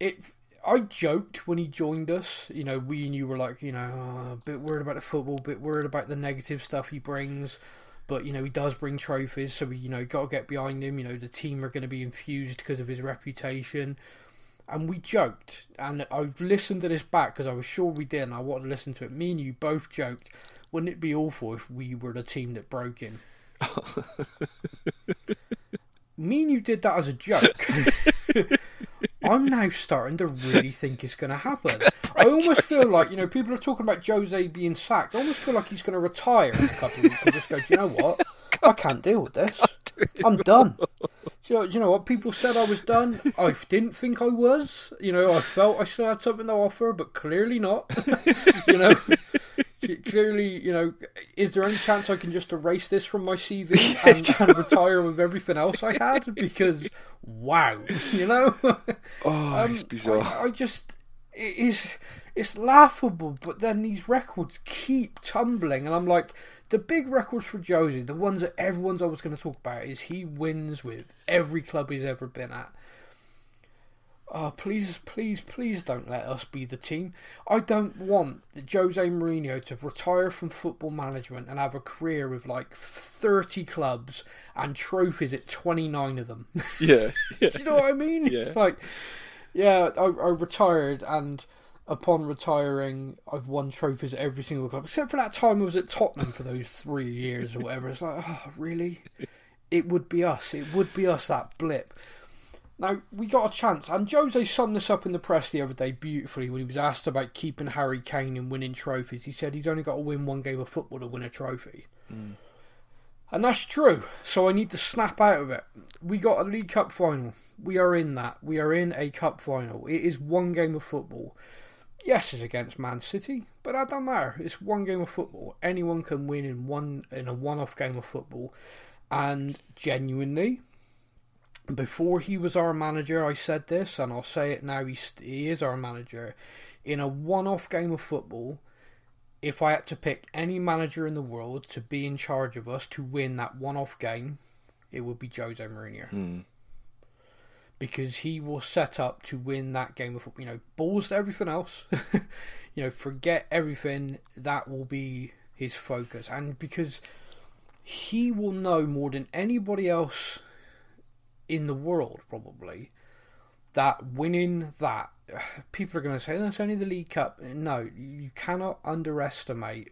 It. I joked when he joined us. You know, we and you were like, you know, oh, a bit worried about the football, a bit worried about the negative stuff he brings but you know he does bring trophies, so we you know got to get behind him. You know the team are going to be infused because of his reputation. And we joked, and I've listened to this back because I was sure we did, and I wanted to listen to it. Me and you both joked, wouldn't it be awful if we were the team that broke him? Me and you did that as a joke. I'm now starting to really think it's going to happen. I almost feel like, you know, people are talking about Jose being sacked. I almost feel like he's going to retire in a couple of weeks and just go, do you know what? I can't deal with this. I'm done. Do you, know, do you know what? People said I was done. I didn't think I was. You know, I felt I still had something to offer, but clearly not. you know, clearly, you know, is there any chance I can just erase this from my CV and, and retire with everything else I had? Because, wow, you know? Oh, Um, it's bizarre. I, I just it is it's laughable, but then these records keep tumbling, and I'm like, the big records for Josie, the ones that everyone's always going to talk about, is he wins with every club he's ever been at. Oh, please, please, please don't let us be the team. I don't want Jose Mourinho to retire from football management and have a career with like 30 clubs and trophies at 29 of them. yeah, yeah. Do you know what I mean? Yeah. It's like, yeah, I, I retired, and upon retiring, I've won trophies at every single club, except for that time I was at Tottenham for those three years or whatever. It's like, oh, really? It would be us. It would be us, that blip. Now, we got a chance, and Jose summed this up in the press the other day beautifully when he was asked about keeping Harry Kane and winning trophies. He said he's only got to win one game of football to win a trophy. Hmm. And that's true. So I need to snap out of it. We got a League Cup final. We are in that. We are in a cup final. It is one game of football. Yes, it's against Man City, but that don't matter. It's one game of football. Anyone can win in one in a one-off game of football. And genuinely, before he was our manager, I said this, and I'll say it now. He, is our manager. In a one-off game of football, if I had to pick any manager in the world to be in charge of us to win that one-off game, it would be Jose Mourinho. Hmm. Because he will set up to win that game of football. You know, balls to everything else. you know, forget everything. That will be his focus, and because he will know more than anybody else in the world, probably, that winning that people are going to say that's only the League Cup. No, you cannot underestimate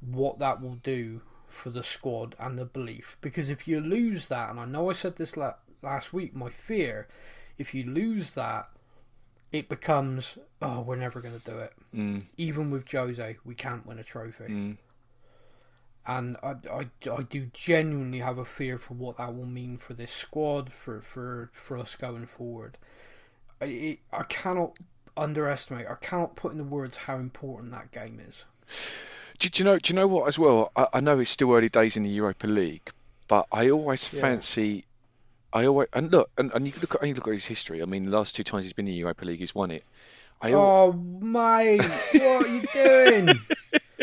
what that will do for the squad and the belief. Because if you lose that, and I know I said this la- last week, my fear, if you lose that, it becomes oh we're never going to do it. Mm, Even with Jose, we can't win a trophy. mm. And I, I, I do genuinely have a fear for what that will mean for this squad, for, for, for us going forward. I, I cannot underestimate, I cannot put into words how important that game is. Do, do you know? Do you know what? As well, I, I know it's still early days in the Europa League, but I always Yeah. fancy. I always and look and, and you look at you look at his history. I mean, the last two times he's been in the Europa League, he's won it. I al- Oh, mate, what are you doing?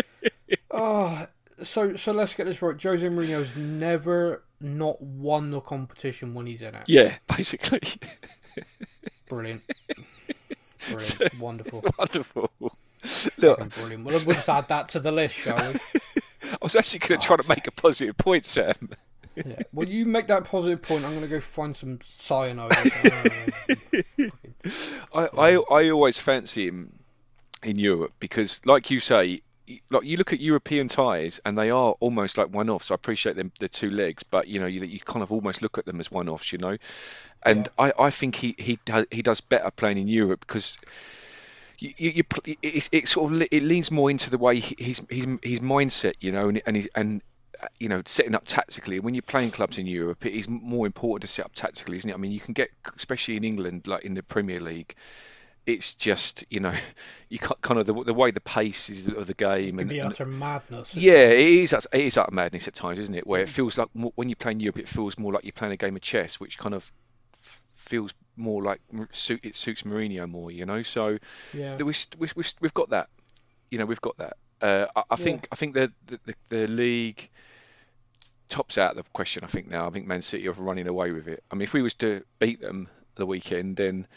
oh, so so let's get this right. Jose Mourinho's never not won the competition when he's in it. yeah, basically, Brilliant. Brilliant. Wonderful. wonderful. Look, brilliant. We'll, we'll just add that to the list, shall we? I was actually going to try to make a positive point, Sam. Yeah. Well, you make that positive point. I'm going to go find some cyanide. I, I I always fancy him in Europe because, like you say, like you look at European ties and they are almost like one-offs. I appreciate them, the two legs, but you know you, you kind of almost look at them as one-offs, you know. And I, I think he he does, he does better playing in Europe because. You, you, you, it, it sort of it leans more into the way he- his his his mindset, you know, and and he, and you know setting up tactically. And when you're playing clubs in Europe, it is more important to set up tactically, isn't it? I mean, you can get, especially in England, like in the Premier League, it's just you know you kind of the, the way the pace is of the game and, be utter madness. yeah it is it is utter madness at times isn't it? Where it feels like more, when you're playing Europe it feels more like you're playing a game of chess which kind of feels more like suit it suits Mourinho more you know? So Yeah. we've, we've, we've, got that. You know we've got that. Uh, I, I think I think the, the the the league tops out the question I think now. I think Man City are running away with it. I mean if we was to beat them the weekend then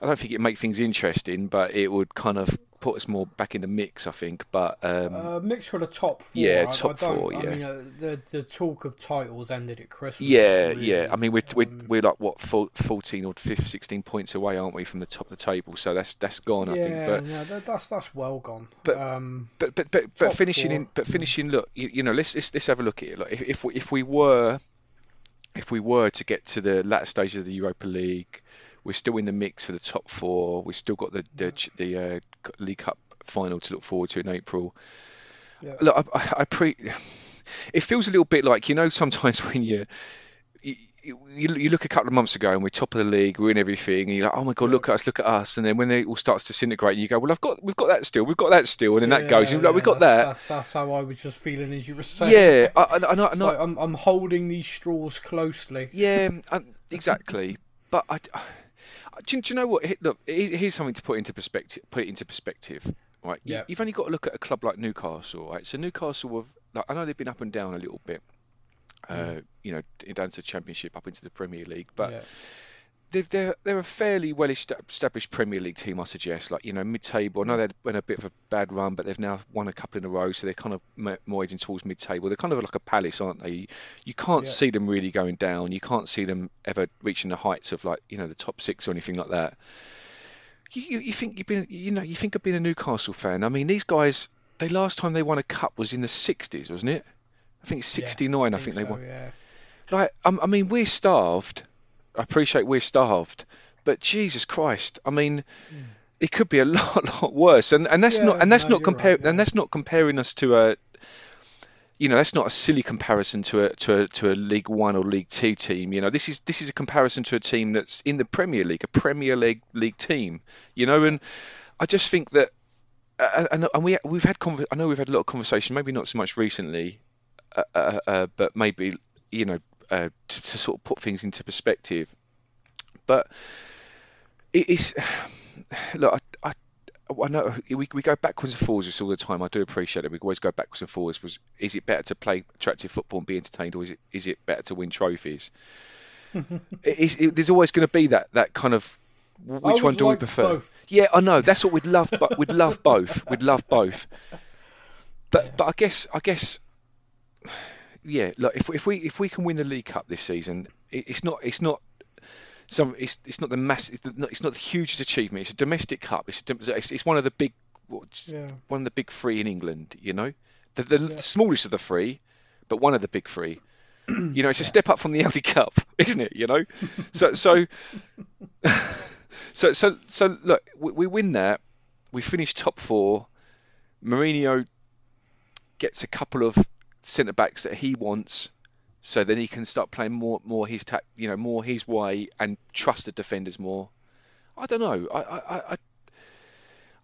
I don't think it'd make things interesting, but it would kind of put us more back in the mix, I think. But um, Uh, mix for the top four. Yeah, I- top I don't, four, I yeah. mean, uh, the the talk of titles ended at Christmas. yeah, really. yeah. I mean, we're we're, Um, we're like what 14 or 15, 16 points away, aren't we, from the top of the table? So that's that's gone, I yeah, think. But no, that, that's that's well gone. But- um, but but but, but finishing in but finishing look you, you know let's, let's let's have a look at it like if if we, if we were if we were to get to the latter stages of the Europa League we're still in the mix for the top four we've still got the the, the uh, League Cup final to look forward to in April Yeah. look I, I, I pre it feels a little bit like you know sometimes when you you, you, look a couple of months ago and we're top of the league, we're in everything, and you're like, oh my god, look at us, look at us, and then when it all starts to disintegrate, you go, well, I've got, we've got that still, we've got that still, and then that goes, and like, we've got that's, that. That's, that's how I was just feeling as you were saying. Yeah, I, I, I, know- I, It's know- like I'm, I'm holding these straws closely. yeah, um, exactly. But I- do, you- do you know what? Look, here's something to put into perspective. Put it into perspective, right? Yeah. You've only got to look at a club like Newcastle, right? So Newcastle have, like, I know they've been up and down a little bit, uh, you know, down to the Championship, up into the Premier League, but yeah. They're, they're they're a fairly well established Premier League team, I suggest. Like you know, mid-table. I know they've been a bit of a bad run, but they've now won a couple in a row, so they're kind of mo- more edging towards mid-table. They're kind of like a Palace, aren't they? You can't Yeah. see them really going down. You can't see them ever reaching the heights of like you know the top six or anything like that. You, you, you think you've been you know you think of being a Newcastle fan. I mean, these guys. They last time they won a cup was in the 60s, wasn't it? I think it's 69. I think they so, won. Yeah. Like, um, I mean, we're starved. I appreciate we're starved, but Jesus Christ, I mean, it could be a lot, lot worse. And and that's Yeah, not and that's no, not you're right, and that's not comparing us to a. You know, that's not a silly comparison to a to a to a League One or League Two team. You know, this is this is a comparison to a team that's in the Premier League, a Premier League league team. You know, and I just think that, uh, and, and we we've had I know we've had a lot of conversation, maybe not so much recently, uh, uh, uh, but maybe you know uh, to, to sort of put things into perspective. But it is look, I, I, I know we, we go backwards and forwards this all the time. I do appreciate it. We always go backwards and forwards. Was is it better to play attractive football and be entertained, or is it is it better to win trophies? it, it, there's always going to be that that kind of which one do like we prefer? both. Yeah, I know. That's what we'd love, but we'd love both. We'd love both. But but I guess I guess yeah. Look, if if we if we can win the League Cup this season, it, it's not it's not some it's it's not the mass it's not, it's not the hugest achievement. It's a domestic cup. It's it's, it's one of the big Yeah. one of the big three in England. You know, the, the, smallest of the three, but one of the big three. You know, it's a step up from the Audi Cup, isn't it? You know, so so so so so look, we, we win that. We finish top four. Mourinho gets a couple of centre backs that he wants, so then he can start playing more more his ta- you know more his way and trust the defenders more. I don't know. I I I. I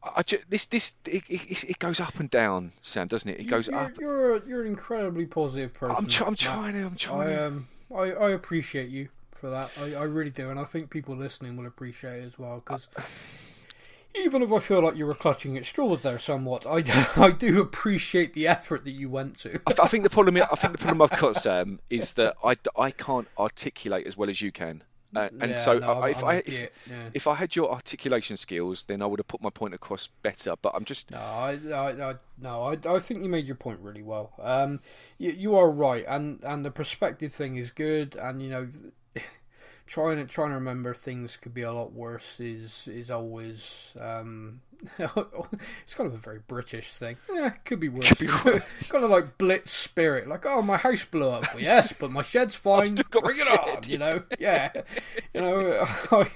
I ju- this this it, it, it goes up and down, Sam, doesn't it? It goes you're, up. You're a, you're an incredibly positive person. I'm, tr- I'm trying to. I'm trying I um I, I appreciate you for that. I, I really do, and I think people listening will appreciate it as well. Because even if I feel like you were clutching at straws there somewhat, I, I do appreciate the effort that you went to. I, I think the problem. I think the problem I've got, Sam, is that I, I can't articulate as well as you can, uh, and Yeah, so no, I, if I if, yeah. if I had your articulation skills, then I would have put my point across better. But I'm just No, I, I, I no, I, I think you made your point really well. Um, you, you are right, and and the perspective thing is good, and you know, trying to trying to remember things could be a lot worse is is always um, it's kind of a very British thing. Yeah, it could be worse. it's kind of like blitz spirit, like oh my house blew up. Well, yes, but my shed's fine. Bring it shed. on, you know. Yeah, you know, I,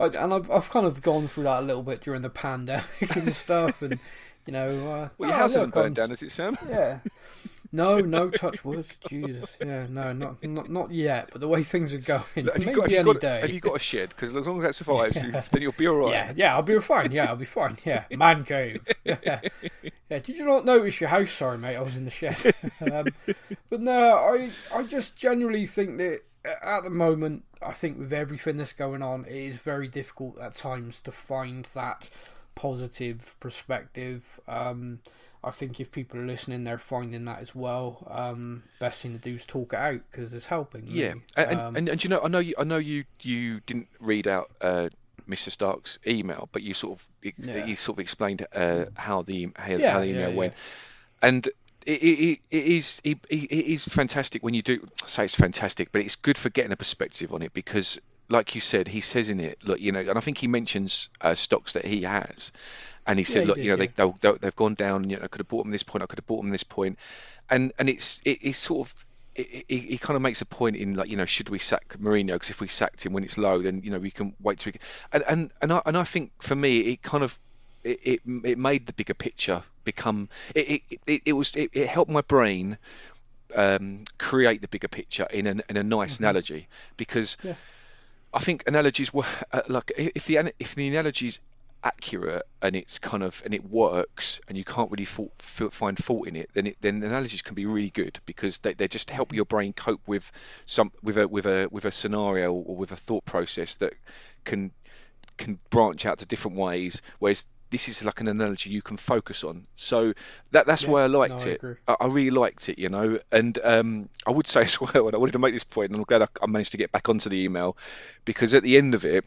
I, and I've I've kind of gone through that a little bit during the pandemic and stuff, and you know, uh, well, your oh, house hasn't burned down, is it, Sam? yeah. No, no touch wood. Jesus, yeah, no, not not not yet. But the way things are going, Have maybe got, any got, day. have you got a shed? Because as long as that survives, you- then you'll be all right. Yeah, yeah, I'll be fine. Yeah, I'll be fine. Yeah, man cave. Yeah, yeah. Did you not notice your house? Sorry, mate, I was in the shed. um, but no, I I just generally think that at the moment, I think with everything that's going on, it is very difficult at times to find that positive perspective. Um, I think if people are listening, they're finding that as well. Um, best thing to do is talk it out because it's helping. me. Yeah, and, and, Um, and and you know, I know you, I know you, you didn't read out uh, Mr. Stark's email, but you sort of, Yeah. you sort of explained uh, how the how, Yeah, how the email yeah. went, and it, it, it is it, it is fantastic when you do say it's fantastic, but it's good for getting a perspective on it because, like you said, he says in it, look, you know, and I think he mentions uh, stocks that he has, and he said, he look, did, you know, yeah. they, they'll, they've gone down. You know, I could have bought them this point. I could have bought them this point. and and it's it, it's sort of. He, kind of makes a point in like you know should we sack Mourinho because if we sacked him when it's low then you know we can wait to and and and I, and I think for me it kind of it, it, it made the bigger picture become it it, it, it was it, it helped my brain um, create the bigger picture in, an, in a nice Mm-hmm. analogy because Yeah. I think analogies were uh, like if the if the analogy's accurate and it's kind of and it works and you can't really fault, find fault in it then it, then analogies can be really good because they, they just help your brain cope with some with a with a with a scenario or with a thought process that can can branch out to different ways whereas this is like an analogy you can focus on. So that that's Yeah, why I liked I it. agree. I, I really liked it you know and um, I would say as well and I wanted to make this point and I'm glad I, I managed to get back onto the email because at the end of it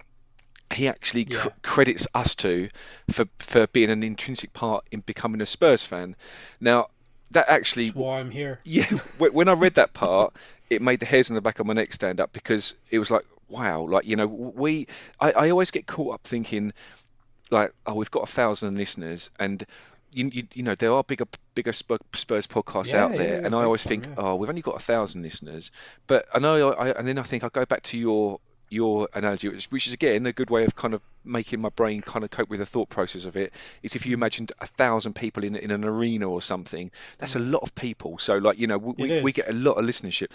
he actually Yeah. cr- credits us two for for being an intrinsic part in becoming a Spurs fan. Now that actually, That's why I'm here. yeah, wh- when I read that part, it made the hairs on the back of my neck stand up because it was like, wow, like you know, we, I, I always get caught up thinking, like, oh, we've got a thousand listeners and. You, you, you know there are bigger bigger Spurs podcasts Yeah, out there, yeah, and I always think, yeah. oh, we've only got a thousand listeners. But I know, I, and then I think I go back to your your analogy, which, which is again a good way of kind of making my brain kind of cope with the thought process of it. Is if you mm. imagined a thousand people in in an arena or something, that's a mm. lot of people. So like you know we we get a lot of listenership.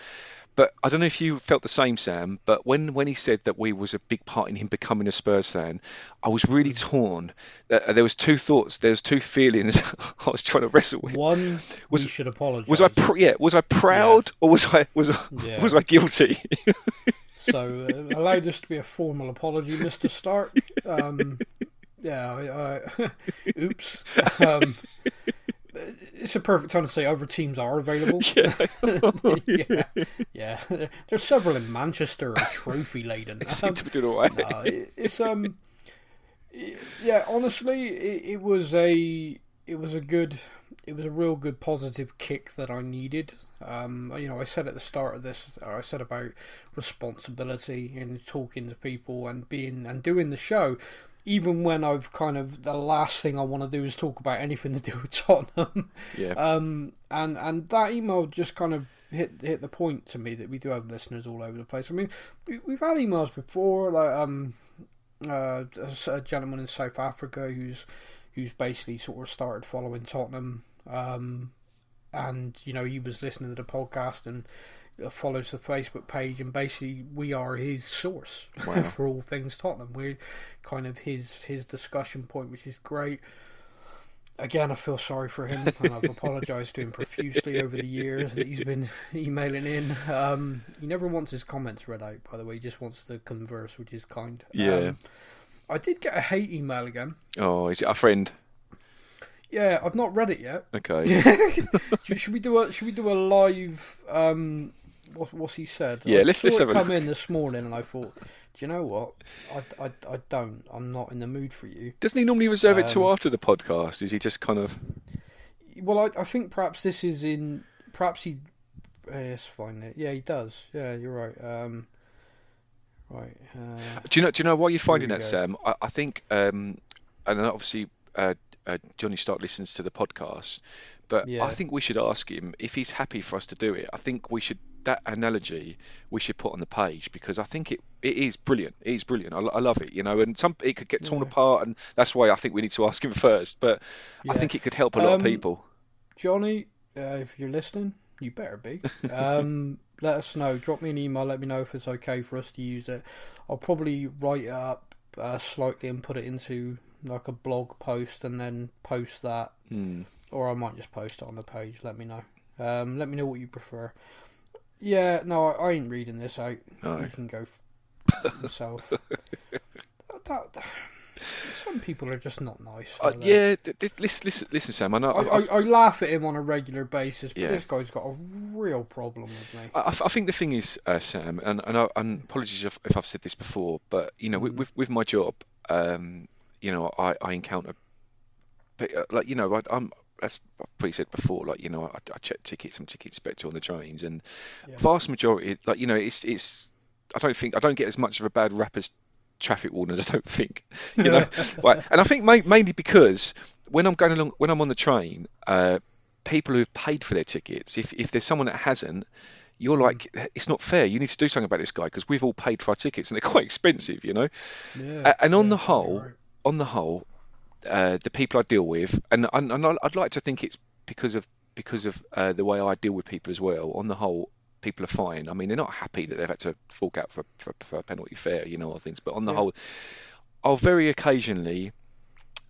But I don't know if you felt the same, Sam. But when, when he said that we was a big part in him becoming a Spurs fan, I was really mm. torn. Uh, uh, there was two thoughts. There was two feelings I was trying to wrestle with. One, Was- should apologise. Was I pr- yeah? Was I proud or was I was I, Yeah. was I guilty? So uh, allow this to be a formal apology, Mister Stark. Um, yeah, I, I, oops. Um, it's a perfect time to say other teams are available. yeah. yeah, yeah. There's several in Manchester are trophy laden. Seemed to be doing all right. No, it's um, yeah. Honestly, it, it was a it was a good it was a real good positive kick that I needed. Um, you know, I said at the start of this, I said about responsibility and talking to people and being and doing the show. Even when I've kind of the last thing I want to do is talk about anything to do with Tottenham. Yeah. Um, and and that email just kind of hit hit the point to me that we do have listeners all over the place. I mean, we, we've had emails before, like um, uh, a, a gentleman in South Africa who's who's basically sort of started following Tottenham, um, and you know he was listening to the podcast and follows the Facebook page, and basically we are his source Wow. for all things Tottenham. We're kind of his his discussion point, which is great. Again, I feel sorry for him, and I've apologised to him profusely over the years that he's been emailing in. Um, he never wants his comments read out, by the way. He just wants to converse, which is kind. Yeah. Um, I did get a hate email again. Oh, is it our friend? Yeah, I've not read it yet. Okay. should, we do a Should we do a live? Um, what, what's he said? Yeah, I let's- let's it have come look. in this morning, and I thought, do you know what? I, I, I don't. I'm not in the mood for you. Doesn't he normally reserve it till Um, after the podcast? Is he just kind of? Well, I, I think perhaps this is in. Perhaps he. It's fine. Yeah, he does. Yeah, you're right. Um, right. Uh, Do you know? Do you know why you're finding that, go. Sam? I, I think, um, and obviously, uh, uh, Johnny Stark listens to the podcast, but Yeah. I think we should ask him if he's happy for us to do it. I think we should that analogy we should put on the page because I think it it is brilliant. It is brilliant. I, I love it. You know, and some it could get torn Yeah. apart, and that's why I think we need to ask him first. But I think it could help a lot of Um, people. Johnny, uh, if you're listening, you better be. Um, let us know. Drop me an email. Let me know if it's okay for us to use it. I'll probably write it up uh, slightly and put it into like a blog post and then post that, Hmm. or I might just post it on the page. Let me know. Um, let me know what you prefer. Yeah, no, I, I ain't reading this out. No. You can go f- yourself. that, that- some people are just not nice. Uh, yeah, th- th- listen, listen, listen, Sam. I know. I, I, I laugh at him on a regular basis, but Yeah. this guy's got a real problem with me. I, I think the thing is, uh, Sam, and, and, I, and apologies if, if I've said this before, but you know, with, with with my job, um, you know, I, I encounter, uh, like you know, I, I'm as I've probably said before, like you know, I, I check tickets, I'm ticket inspector on the trains, and Yeah. vast majority, like you know, it's it's, I don't think I don't get as much of a bad rap as traffic wardens. I don't think, you know, right? And I think ma- mainly because when I'm going along, when I'm on the train, uh, people who've paid for their tickets, if if there's someone that hasn't, you're Hmm. like, it's not fair. You need to do something about this guy because we've all paid for our tickets and they're quite expensive, you know. Yeah, and on yeah, the whole, right. On the whole, uh, the people I deal with, and, and, and I- I'd like to think it's because of because of uh, the way I deal with people as well. On the whole, people are fine. I mean, they're not happy that they've had to fork out for for, for a penalty fair, you know, or things. But on the Yeah. whole, I'll very occasionally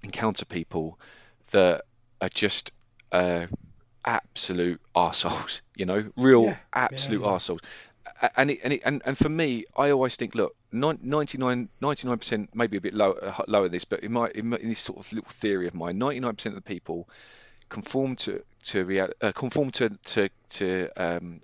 encounter people that are just uh, absolute arseholes, you know, real Yeah. absolute yeah. arseholes. And, it, and, it, and and for me, I always think, look, nine- 99 percent, maybe a bit low, uh, lower than this, but in my, in this sort of little theory of mine, ninety nine percent of the people conform to to real, uh, conform to to to um,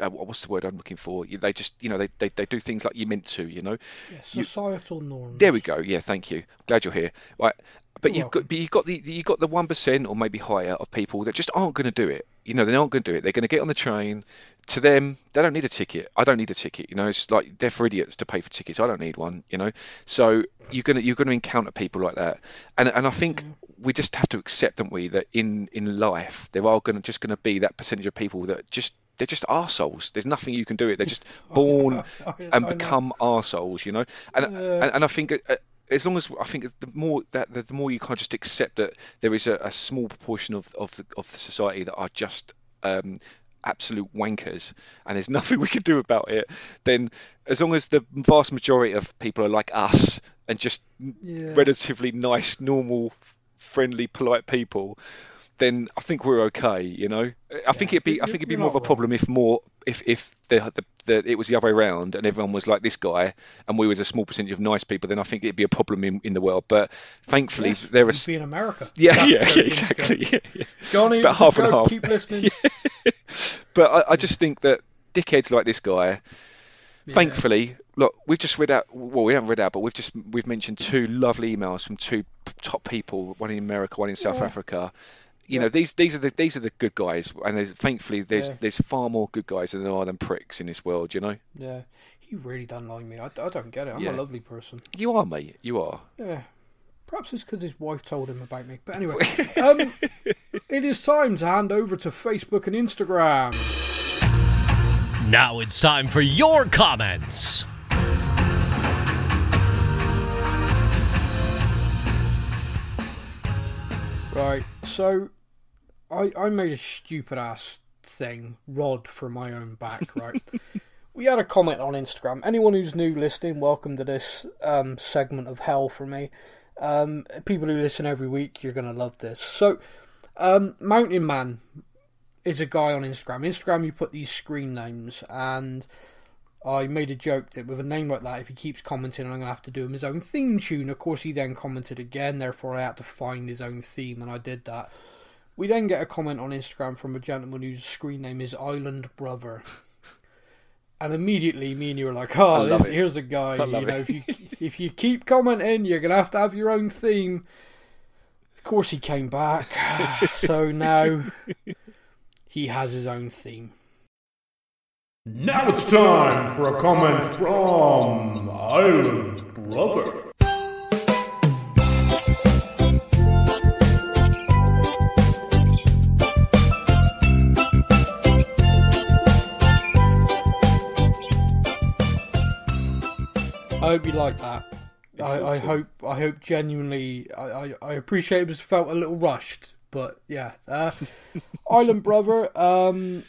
uh, what's the word I'm looking for? They just you know they, they, they do things like you're meant to, you know. Yeah, societal norms. There we go. Yeah, thank you. Glad you're here. Right, but You're you've got but you've got the you've got the one percent or maybe higher of people that just aren't going to do it. You know, they aren't going to do it. They're going to get on the train. To them, they don't need a ticket. I don't need a ticket. You know, it's like they're for idiots to pay for tickets. I don't need one. You know, so you're gonna you're gonna encounter people like that, and and I think we just have to accept, don't we, that in in life there are gonna just gonna be that percentage of people that just they're just arseholes. There's nothing you can do it. They're just born I- and I become arseholes, you know. And Yeah. and, and I think uh, as long as I think the more that the more you kind of just accept that there is a, a small proportion of of the of the society that are just um, absolute wankers and there's nothing we can do about it, then as long as the vast majority of people are like us and just Yeah. relatively nice, normal, friendly, polite people, then I think we're okay. You know, I think it'd be I think it'd be more of a problem if more if if the, the, the it was the other way around and everyone was like this guy and we was a small percentage of nice people, then I think it'd be a problem in, in the world. But thankfully, Yes, there are we'd be in America. yeah yeah, yeah exactly yeah, yeah. Johnny, It's about half and half. Keep listening. But I, I just think that dickheads like this guy Yeah. thankfully, look, we've just read out. Well, we haven't read out, but we've just we've mentioned two lovely emails from two top people, one in America, one in South Yeah. Africa. You Yeah. know, these these are the these are the good guys, and there's thankfully there's Yeah. there's far more good guys than there are than pricks in this world. You know, Yeah, he really doesn't like me. I, I don't get it. I'm Yeah. a lovely person. you are, mate. You are. Yeah. Perhaps it's because his wife told him about me. But anyway, um, it is time to hand over to Facebook and Instagram. Now it's time for your comments. Right, so I I made a stupid ass thing, rod for my own back, right? we had a comment on Instagram. Anyone who's new listening, welcome to this um, segment of hell for me. Um, people who listen every week, you're gonna love this. So, um, Mountain Man is a guy on Instagram. Instagram, you put these screen names, and I made a joke that with a name like that, if he keeps commenting, I'm going to have to do him his own theme tune. Of course, he then commented again, therefore, I had to find his own theme, and I did that. We then get a comment on Instagram from a gentleman whose screen name is Island Brother. And immediately, me and you were like, "Oh, this, here's a guy. You know, it. if you if you keep commenting, you're gonna have to have your own theme." Of course, he came back, so now he has his own theme. Now it's time for a comment from Island Brother. I hope you like that. I, I hope I hope genuinely I, I, I appreciate it was felt a little rushed, but yeah. Uh, Island Brother, um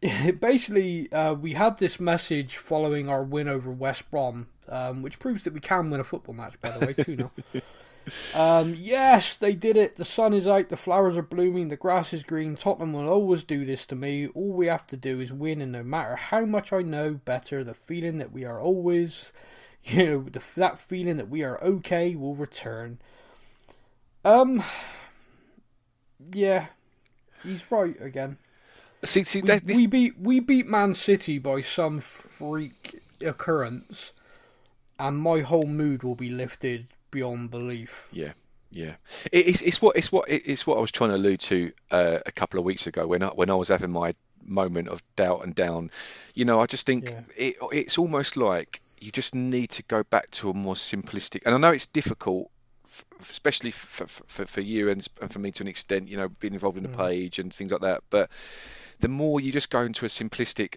basically uh, we had this message following our win over West Brom, um, which proves that we can win a football match by the way, too now. Um, yes, they did it. The sun is out, the flowers are blooming, the grass is green. Tottenham will always do this to me. All we have to do is win, and no matter how much I know better, the feeling that we are always, you know, the, that feeling that we are okay will return. Um, yeah, he's right again. See, see, We, that, this, we beat we beat Man City by some freak occurrence, and my whole mood will be lifted beyond belief. Yeah, yeah. It, it's it's what it's what it's what I was trying to allude to uh, a couple of weeks ago when I, when I was having my moment of doubt and down. You know, I just think Yeah. it, it's almost like you just need to go back to a more simplistic. And I know it's difficult, f- especially for for, for you and, and for me to an extent. You know, being involved in the mm. page and things like that. But the more you just go into a simplistic,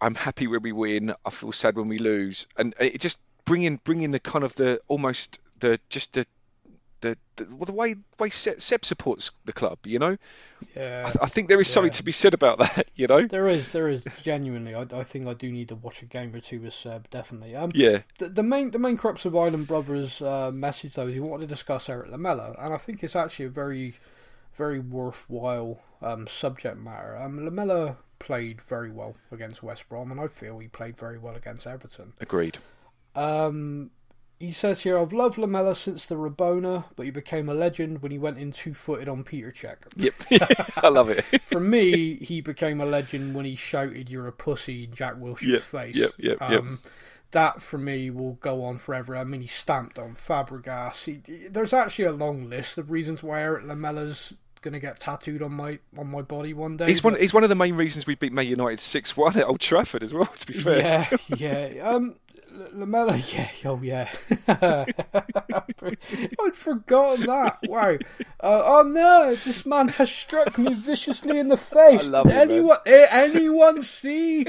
I'm happy when we win. I feel sad when we lose, and it just bring in bring in the kind of the almost the just the the the, well, the way way Seb, Seb supports the club. You know, Yeah, I, I think there is something to be said about that. You know, there is, there is genuinely. I, I think I do need to watch a game or two with Seb, definitely. Um, yeah, the, the main the main crux of Island Brothers' uh, message though is he wanted to discuss Erik Lamela, and I think it's actually a very very worthwhile um, subject matter. Um, Lamela played very well against West Brom, and I feel he played very well against Everton. agreed. Um, he says here, I've loved Lamela since the Rabona, but he became a legend when he went in two footed on Peter Cech. Yep, I love it. For me, he became a legend when he shouted, You're a pussy in Jack Wilshere's Yep, face. yep, yep, yep. um, That, for me, will go on forever. I mean, he stamped on Fabregas. He, he- there's actually a long list of reasons why Erik Lamela's going to get tattooed on my on my body one day. He's one. but- He's one of the main reasons we beat Man United six one at Old Trafford as well. To be fair, Yeah, yeah. Um, Lamela, yeah, oh yeah. I'd forgotten that. Wow. Uh, oh no, this man has struck me viciously in the face. I love Did it, anyone, eh, anyone see?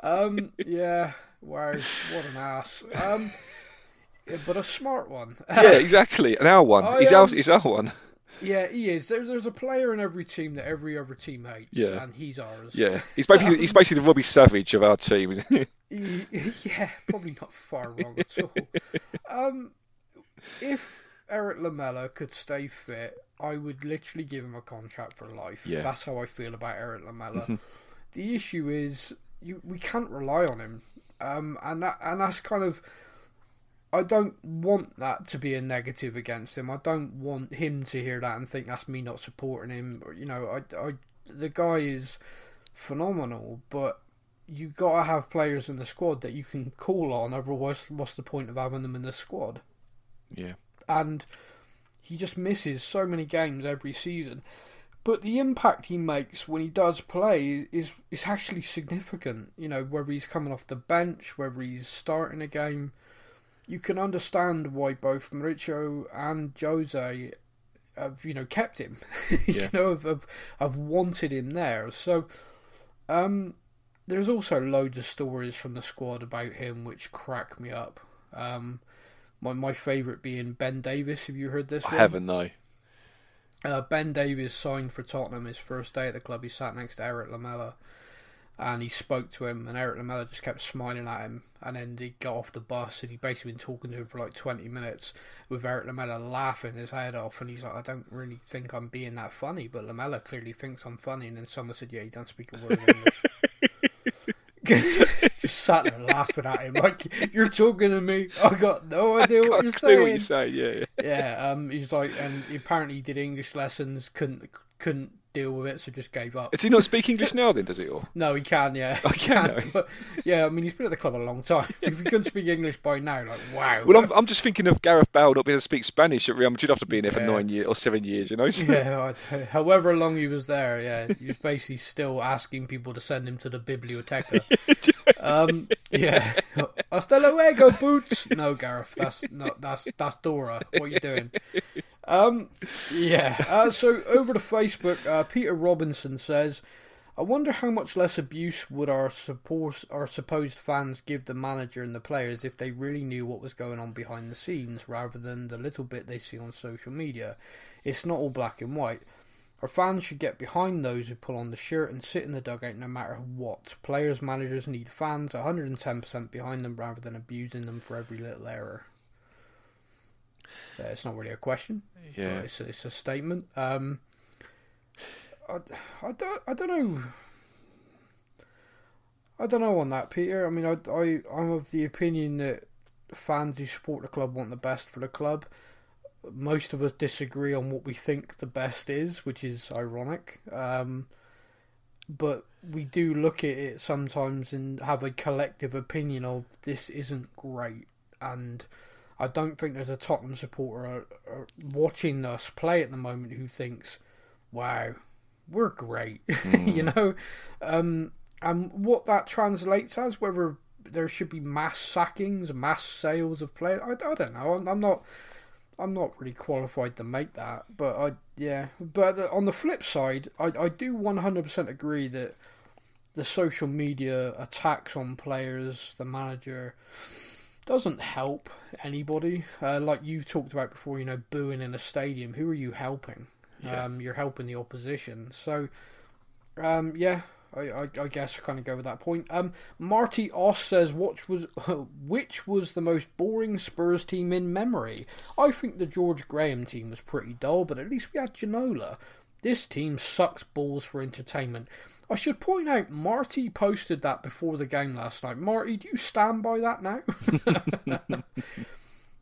um, yeah. Wow, what an ass. Um, yeah, but a smart one. yeah, exactly. And our one. I, he's our. um, He's our one. Yeah, he is. There, there's a player in every team that every other team hates, Yeah. and he's ours. Yeah, he's basically he's basically the Robbie Savage of our team. isn't he? Yeah, probably not far wrong at all. Um, if Erik Lamela could stay fit, I would literally give him a contract for life. Yeah. That's how I feel about Erik Lamela. the issue is you we can't rely on him, um, and that and that's kind of. I don't want that to be a negative against him. I don't want him to hear that and think that's me not supporting him. You know, I, I, the guy is phenomenal, but you got to have players in the squad that you can call on. Otherwise, what's the point of having them in the squad? yeah, And he just misses so many games every season. But the impact he makes when he does play is is actually significant. You know, whether he's coming off the bench, whether he's starting a game, you can understand why both Mauricio and Jose have you know kept him. you know, have, have have wanted him there. So, um, there's also loads of stories from the squad about him which crack me up. Um, my my favourite being Ben Davies. Have you heard this? I one? haven't no. Uh, ben Davies signed for Tottenham his first day at the club. He sat next to Erik Lamela, and he spoke to him, and Erik Lamela just kept smiling at him. And then he got off the bus, and he basically been talking to him for like twenty minutes, with Erik Lamela laughing his head off. And he's like, "I don't really think I'm being that funny, but Lamela clearly thinks I'm funny." And then someone said, "Yeah, he don't speak a word of English." just sat there laughing at him like you're talking to me. I got no idea what you're saying what you're saying. Yeah, yeah. yeah, um, he's like, and he apparently did English lessons, couldn't couldn't deal with it, so just gave up. Does he not speak English now? Then does he? Or No, he can, yeah, I he can he? But yeah, I mean, he's been at the club a long time. If he couldn't speak English by now, like wow. well, I'm, I'm just thinking of Gareth Bale not being able to speak Spanish at Real Madrid after being there for nine years or seven years. You know. So- yeah, however long he was there, yeah, he was basically still asking people to send him to the biblioteca. um, yeah, hasta luego, boots. No, Gareth, that's not that's that's Dora. What are you doing? Um, yeah. Uh, so over to Facebook, uh, Peter Robinson says, "I wonder how much less abuse would our support our supposed fans give the manager and the players if they really knew what was going on behind the scenes, rather than the little bit they see on social media. It's not all black and white." Our fans should get behind those who pull on the shirt and sit in the dugout no matter what. Players, managers need fans 110% behind them rather than abusing them for every little error. Uh, it's not really a question. Yeah. it's a, it's a statement. Um, I, I don't I don't know. I don't know on that, Peter. I mean, I, I I'm of the opinion that fans who support the club want the best for the club. Most of us disagree on what we think the best is, which is ironic. Um, but we do look at it sometimes and have a collective opinion of this isn't great, and I don't think there's a Tottenham supporter uh, uh, watching us play at the moment who thinks, "Wow, we're great," you know. Um, and what that translates as, whether there should be mass sackings, mass sales of players, I, I don't know. I'm, I'm not. I'm not really qualified to make that, but I yeah. But the, on the flip side, I I do 100% agree that the social media attacks on players, the manager, doesn't help anybody. Uh, like you've talked about before, you know, booing in a stadium. Who are you helping? Yeah. Um, you're helping the opposition. So, um, yeah, I, I, I guess I kind of go with that point. Um, Marty Oss says, "Which was which was the most boring Spurs team in memory?" I think the George Graham team was pretty dull, but at least we had Ginola. This team sucks balls for entertainment. I should point out, Marty posted that before the game last night. Marty, do you stand by that now?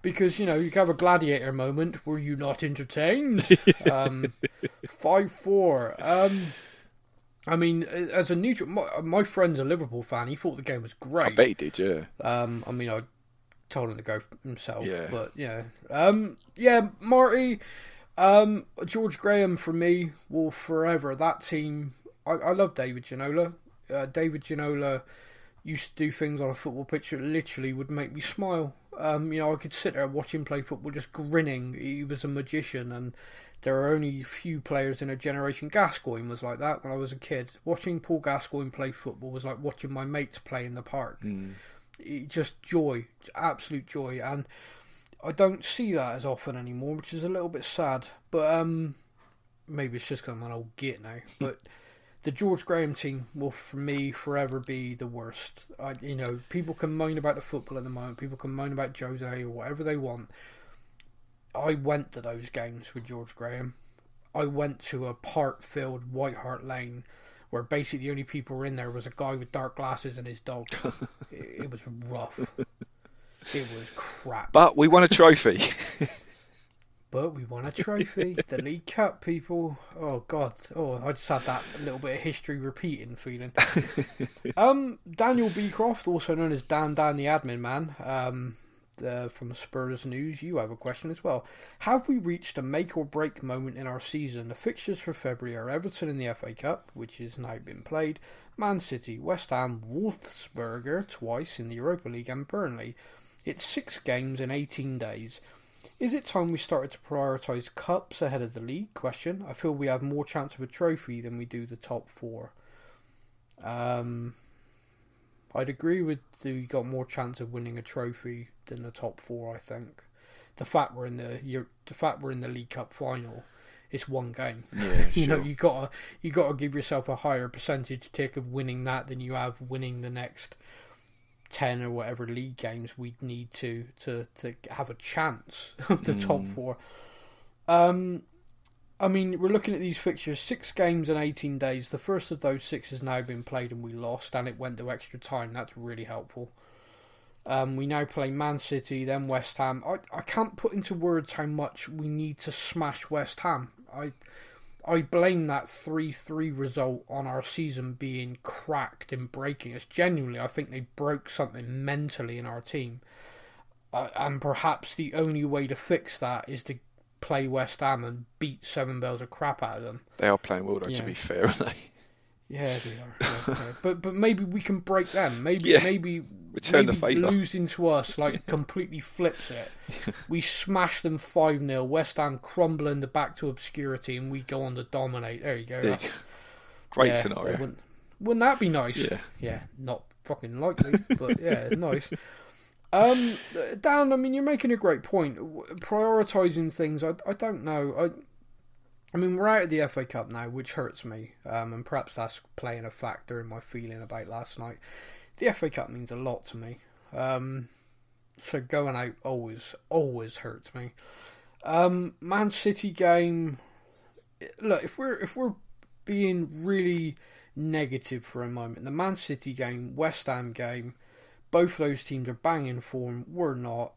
because you know you can have a gladiator moment. Were you not entertained? um, five four. Um, I mean, as a neutral, my, my friend's a Liverpool fan. He thought the game was great. I bet he did, yeah. Um, I mean, I told him to go himself, Yeah. but yeah, um, yeah, Marty, um, George Graham for me will forever. That team, I, I love David Ginola. Uh, David Ginola used to do things on a football pitch that literally would make me smile. Um, you know, I could sit there and watch him play football just grinning. He was a magician, and there are only few players in a generation. Gascoigne was like that when I was a kid. Watching Paul Gascoigne play football was like watching my mates play in the park. It- just joy, absolute joy, and I don't see that as often anymore, which is a little bit sad. But um, maybe it's just because I'm an old git now. But the George Graham team will, for me, forever be the worst. I, you know, people can moan about the football at the moment. People can moan about Jose or whatever they want. I went to those games with George Graham. I went to a park-filled White Hart Lane, where basically the only people were in there was a guy with dark glasses and his dog. it, it was rough. It was crap. But we won a trophy. But we won a trophy, the League Cup, people. Oh God! Oh, I just had that little bit of history repeating feeling. um, Daniel Beecroft, also known as Dan Dan the Admin Man, um, uh, from Spurs News. You have a question as well. Have we reached a make or break moment in our season? The fixtures for February are Everton in the FA Cup, which has now been played, Man City, West Ham, Wolfsberger twice in the Europa League, and Burnley. It's six games in 18 days. Is it time we started to prioritise cups ahead of the league? Question. I feel we have more chance of a trophy than we do the top four. Um, I'd agree with we got more chance of winning a trophy than the top four. I think the fact we're in the you're, the fact we're in the League Cup final, it's one game. Yeah, you know you gotta you gotta give yourself a higher percentage tick of winning that than you have winning the next ten or whatever league games we'd need to to to have a chance of the top four. Um, I mean, we're looking at these fixtures: six games in eighteen days. The first of those six has now been played, and we lost, and it went to extra time. That's really helpful. Um, we now play Man City, then West Ham. I, I can't put into words how much we need to smash West Ham. I I blame that three three result on our season being cracked and breaking. It's genuinely I think they broke something mentally in our team, uh, and perhaps the only way to fix that is to play West Ham and beat seven bells of crap out of them. they are playing well, though, Yeah. to be fair, aren't they? Yeah, they are. Yeah. But but maybe we can break them. Maybe Yeah. maybe Return the favour. losing to us like completely flips it. We smash them five 0 West Ham crumbling the back to obscurity, and we go on to dominate. There you go. Great yeah, scenario. Wouldn't, wouldn't that be nice? Yeah. Yeah, not fucking likely, but yeah, nice. Um, Dan, I mean, you're making a great point. Prioritizing things, I, I don't know. I, I mean, we're out of the FA Cup now, which hurts me, um, and perhaps that's playing a factor in my feeling about last night. The FA Cup means a lot to me, um, so going out always, always hurts me. Um, Man City game. Look, if we're if we're being really negative for a moment, the Man City game, West Ham game, both those teams are banging form. We're not.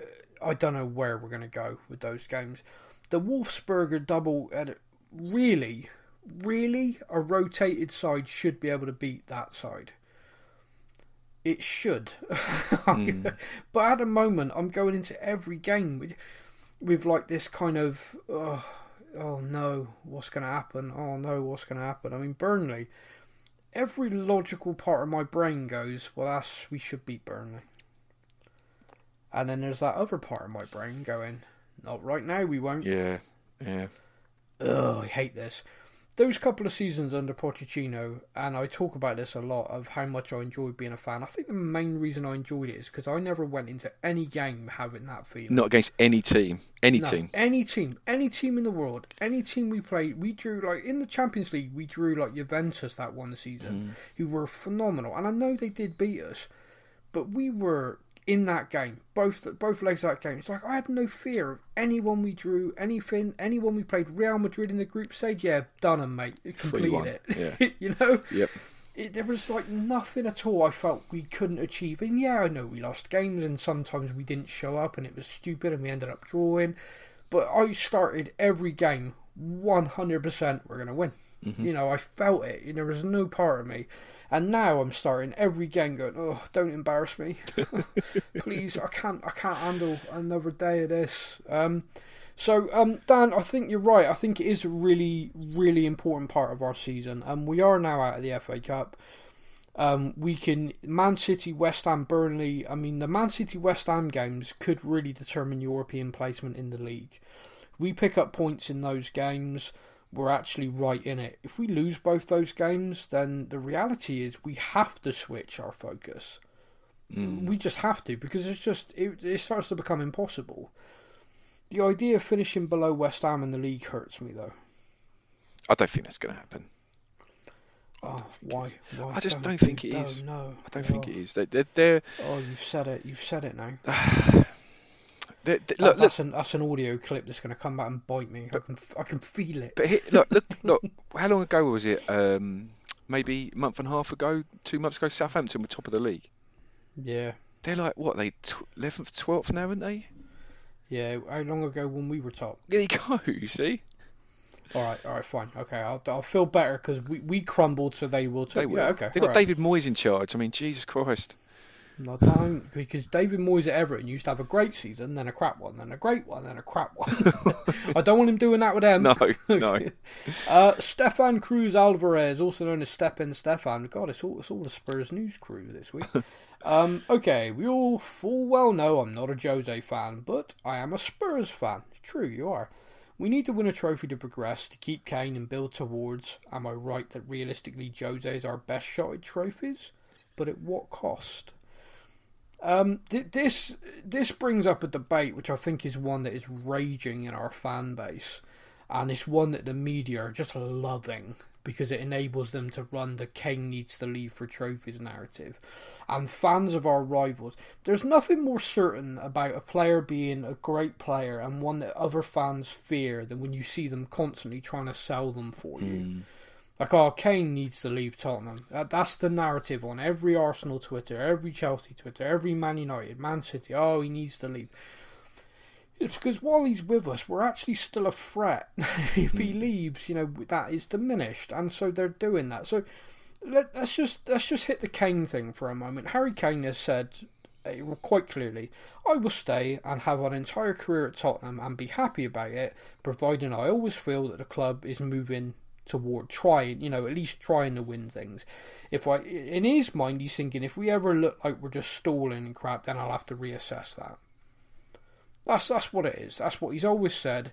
Uh, I don't know where we're going to go with those games. The Wolfsberger double, really, really, a rotated side should be able to beat that side. It should. Hmm. but at the moment, I'm going into every game with, with like this kind of, oh, oh no, what's going to happen? Oh no, what's going to happen? I mean, Burnley, every logical part of my brain goes, well, that's, we should beat Burnley. And then there's that other part of my brain going, not right now, we won't. Yeah, yeah. Oh, I hate this. Those couple of seasons under Pochettino, and I talk about this a lot of how much I enjoyed being a fan. I think the main reason I enjoyed it is because I never went into any game having that feeling. Not against any team, any No, team. any team, any team in the world, any team we played, we drew like in the Champions League, we drew like Juventus that one season, mm. who were phenomenal, and I know they did beat us, but we were in that game, both both legs of that game. It's like I had no fear of anyone we drew, anything, anyone we played. Real Madrid in the group stage, yeah, done 'em, mate, completed 3-1, it. yeah. you know, Yep. it, there was like nothing at all I felt we couldn't achieve. And yeah, I know we lost games and sometimes we didn't show up and it was stupid and we ended up drawing. But I started every game 100% we're going to win. You know, I felt it. There was no part of me. And now I'm starting every game going, oh, don't embarrass me. Please, I can't, I can't handle another day of this. Um, so, um, Dan, I think you're right. I think it is a really, really important part of our season. And we are now out of the FA Cup. Um, we can Man City, West Ham, Burnley. I mean, the Man City West Ham games could really determine European placement in the league. We pick up points in those games. We're actually right in it. If we lose both those games, then the reality is we have to switch our focus. Hmm. We just have to because it's just it, it starts to become impossible. The idea of finishing below West Ham in the league hurts me though. I don't think that's going to happen. Oh, why? why? I just don't think it is. No, I don't think oh. it is. They're, they're, they're, Oh, you've said it. You've said it now. they're- That- look, look, that's an that's an audio clip that's going to come back and bite me. I can I can feel it. but here, look, look, look. How long ago was it? Um, maybe a month and a half ago, two months ago. Southampton were top of the league. Yeah, They're like what? They eleventh, twelfth now, aren't they? yeah. How long ago when we were top? There you go. You see, All right, all right, fine. Okay, I'll I'll feel better because we, we crumbled, so they will too. they were. Yeah, okay. They got right. David Moyes in charge. I mean, Jesus Christ. No, don't because David Moyes at Everton used to have a great season, then a crap one, then a great one, then a crap one. I don't want him doing that with them. No, no. Uh, Stefan Cruz Alvarez, also known as Stepan Stefan. God, it's all, it's all the Spurs news crew this week. um, okay, we all full well know I'm not a Jose fan, but I am a Spurs fan. True, you are. We need to win a trophy to progress, to keep Kane and build towards. Am I right that realistically Jose is our best shot at trophies? But at what cost? Um, th- this this brings up a debate which I think is one that is raging in our fan base, and it's one that the media are just loving because it enables them to run the Kane needs to leave for trophies narrative. And fans of our rivals, there's nothing more certain about a player being a great player and one that other fans fear than when you see them constantly trying to sell them for you. Like, oh, Kane needs to leave Tottenham. That, that's the narrative on every Arsenal Twitter, every Chelsea Twitter, every Man United, Man City. Oh, he needs to leave. It's because while he's with us, we're actually still a threat. if he leaves, you know that is diminished, and so they're doing that. So let, let's just let's just hit the Kane thing for a moment. Harry Kane has said uh, quite clearly, "I will stay and have an entire career at Tottenham and be happy about it, providing I always feel that the club is moving toward trying, you know, at least trying to win things." If I, in his mind, he's thinking, if we ever look like we're just stalling and crap, then I'll have to reassess that. That's that's what it is. That's what he's always said.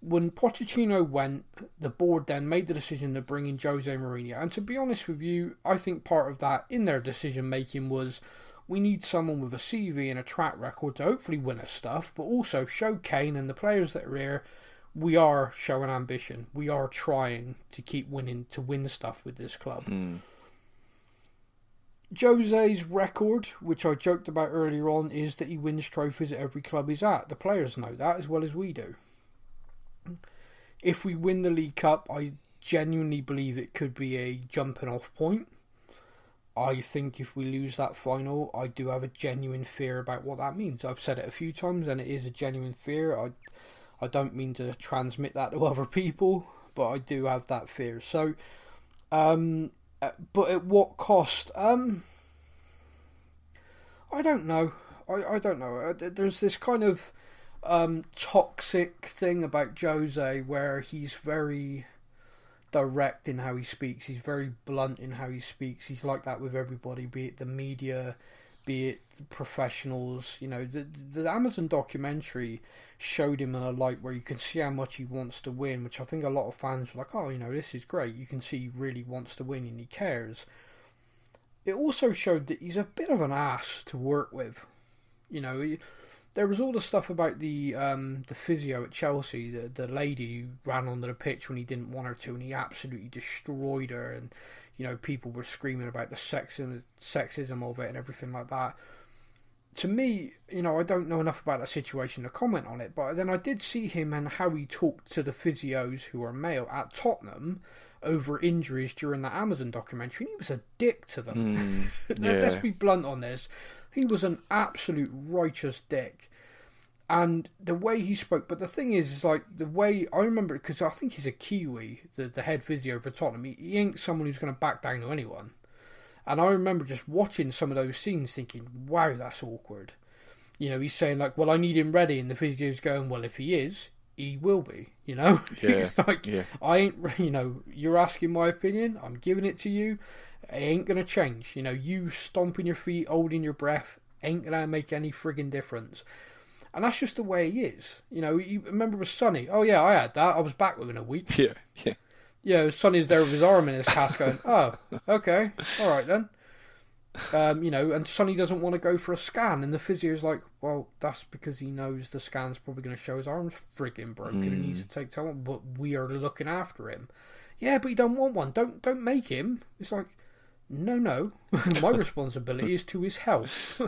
When Pochettino went, the board then made the decision to bring in Jose Mourinho. And to be honest with you, I think part of that in their decision making was we need someone with a CV and a track record to hopefully win us stuff, but also show Kane and the players that are here we are showing ambition. We are trying to keep winning to win stuff with this club. Hmm. Jose's record, which I joked about earlier on, is that he wins trophies at every club he's at. The players know that as well as we do. If we win the League Cup, I genuinely believe it could be a jumping off point. I think if we lose that final, I do have a genuine fear about what that means. I've said it a few times, and it is a genuine fear. I, I don't mean to transmit that to other people, but I do have that fear. So, um, uh, but at what cost? Um, I don't know. I, I don't know. Uh, There's this kind of um, toxic thing about Jose where he's very direct in how he speaks. He's very blunt in how he speaks. He's like that with everybody, be it the media, be it professionals. You know, the the Amazon documentary showed him in a light where you can see how much he wants to win, which I think a lot of fans were like, "Oh, you know, this is great. You can see he really wants to win and he cares." It also showed that he's a bit of an ass to work with. You know, he, there was all the stuff about the um, the physio at Chelsea, the the lady who ran onto the pitch when he didn't want her to, and he absolutely destroyed her. And you know, people were screaming about the sexism sexism of it and everything like that. To me, you know, I don't know enough about that situation to comment on it, but then I did see him and how he talked to the physios who are male at Tottenham over injuries during the Amazon documentary, and he was a dick to them. Mm, Let's be blunt on this. He was an absolute righteous dick. And the way he spoke, but the thing is, is like the way I remember, it, because I think he's a Kiwi, the, the head physio for Tottenham. He, he ain't someone who's going to back down to anyone. And I remember just watching some of those scenes thinking, wow, that's awkward. You know, he's saying, like, well, I need him ready. And the physio's going, well, if he is, he will be, you know? Yeah, He's like, yeah. I ain't, you know, you're asking my opinion. I'm giving it to you. It ain't going to change. You know, you stomping your feet, holding your breath, ain't going to make any frigging difference. And that's just the way he is. You know, you remember with Sonny? Oh, yeah, I had that. I was back within a week. Yeah, yeah. Yeah, Sonny's there with his arm in his cast going, oh, okay, all right then. Um, you know, and Sonny doesn't want to go for a scan, and the physio's like, well, that's because he knows the scan's probably going to show his arm's frigging broken and he needs to take time, but we are looking after him. Yeah, but he don't want one. Don't don't make him. It's like, no, no. My responsibility is to his health.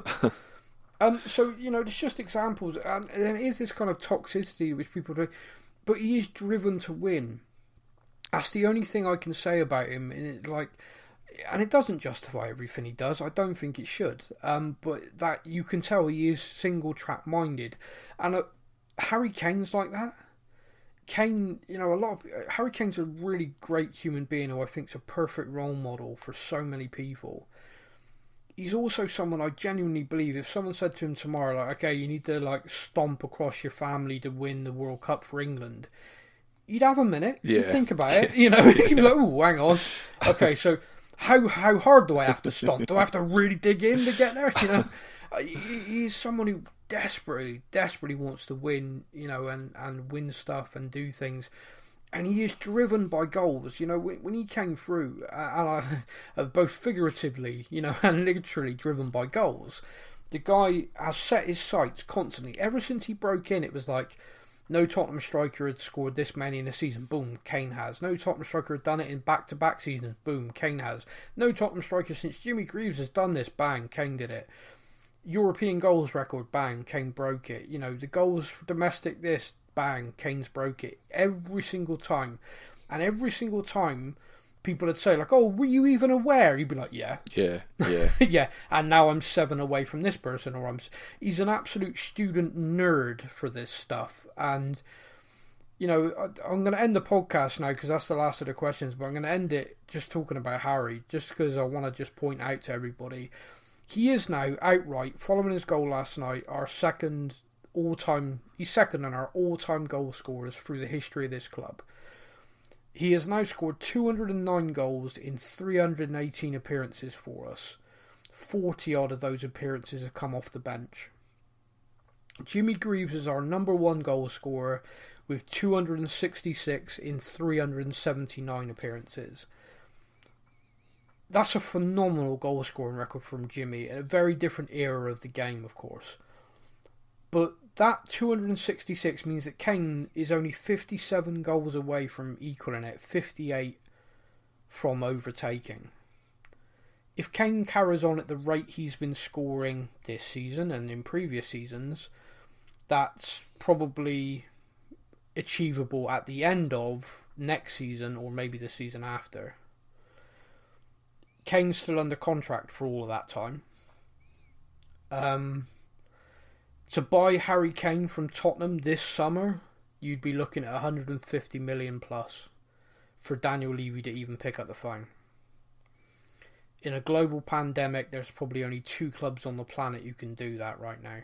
Um, so you know, it's just examples, and, it is this kind of toxicity which people do, but he is driven to win. That's the only thing I can say about him. It, like, and it doesn't justify everything he does. I don't think it should. Um, but that you can tell he is single track minded, and uh, Harry Kane's like that. Kane, you know, a lot of Harry Kane's a really great human being who I think is a perfect role model for so many people. He's also someone I genuinely believe if someone said to him tomorrow, like, okay, you need to like stomp across your family to win the World Cup for England, you'd have a minute. You'd think about it. You know, you'd be like, oh, hang on. Okay, so how how hard do I have to stomp? Do I have to really dig in to get there? You know, he's someone who desperately, desperately wants to win. You know, and and win stuff and do things. And he is driven by goals. You know, when, when he came through, uh, uh, both figuratively, you know, and literally driven by goals. The guy has set his sights constantly. Ever since he broke in, it was like no Tottenham striker had scored this many in a season. Boom, Kane has. No Tottenham striker had done it in back-to-back seasons. Boom, Kane has. No Tottenham striker since Jimmy Greaves has done this. Bang, Kane did it. European goals record. Bang, Kane broke it. You know the goals for domestic. This bang, Kane's broke it every single time, and every single time. People would say like, "Oh, were you even aware?" He'd be like, "Yeah, Yeah, yeah. yeah." And now I'm seven away from this person, or I'm. He's an absolute student nerd for this stuff, and you know, I- I'm going to end the podcast now because that's the last of the questions. But I'm going to end it just talking about Harry, just because I want to just point out to everybody, he is now outright following his goal last night, our second all-time. He's second on our all-time goal scorers through the history of this club. He has now scored 209 goals in 318 appearances for us. 40 odd of those appearances have come off the bench. Jimmy Greaves is our number one goal scorer with 266 in 379 appearances. That's a phenomenal goal scoring record from Jimmy in a very different era of the game, of course. But that 266 means that Kane is only 57 goals away from equaling it, 58 from overtaking. If Kane carries on at the rate he's been scoring this season and in previous seasons, that's probably achievable at the end of next season or maybe the season after. Kane's still under contract for all of that time. Um, to buy Harry Kane from Tottenham this summer, you'd be looking at 150 million plus for Daniel Levy to even pick up the phone. In a global pandemic, there's probably only two clubs on the planet who can do that right now,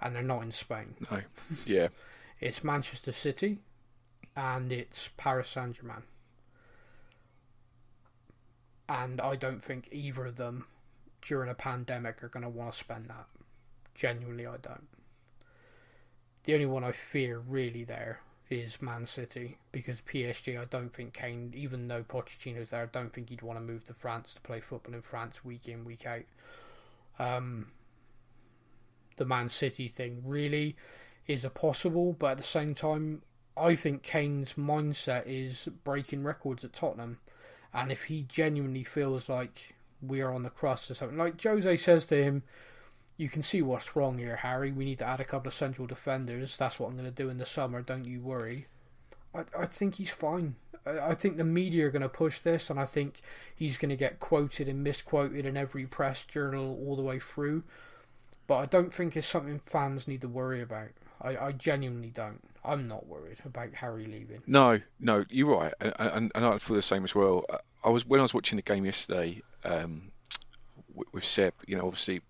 and they're not in Spain. No. Yeah. It's Manchester City and it's Paris Saint Germain. And I don't think either of them during a pandemic are going to want to spend that. Genuinely, I don't. The only one I fear really there is Man City because PSG. I don't think Kane, even though Pochettino's there, I don't think he'd want to move to France to play football in France week in week out. Um, the Man City thing really is a possible, but at the same time, I think Kane's mindset is breaking records at Tottenham, and if he genuinely feels like we are on the crust or something, like Jose says to him, you can see what's wrong here, Harry. We need to add a couple of central defenders. That's what I'm going to do in the summer. Don't you worry. I, I think he's fine. I, I think the media are going to push this, and I think he's going to get quoted and misquoted in every press journal all the way through. But I don't think it's something fans need to worry about. I, I genuinely don't. I'm not worried about Harry leaving. No, no, you're right, and, and, and I feel the same as well. I was when I was watching the game yesterday um, with, with Seb. You know, obviously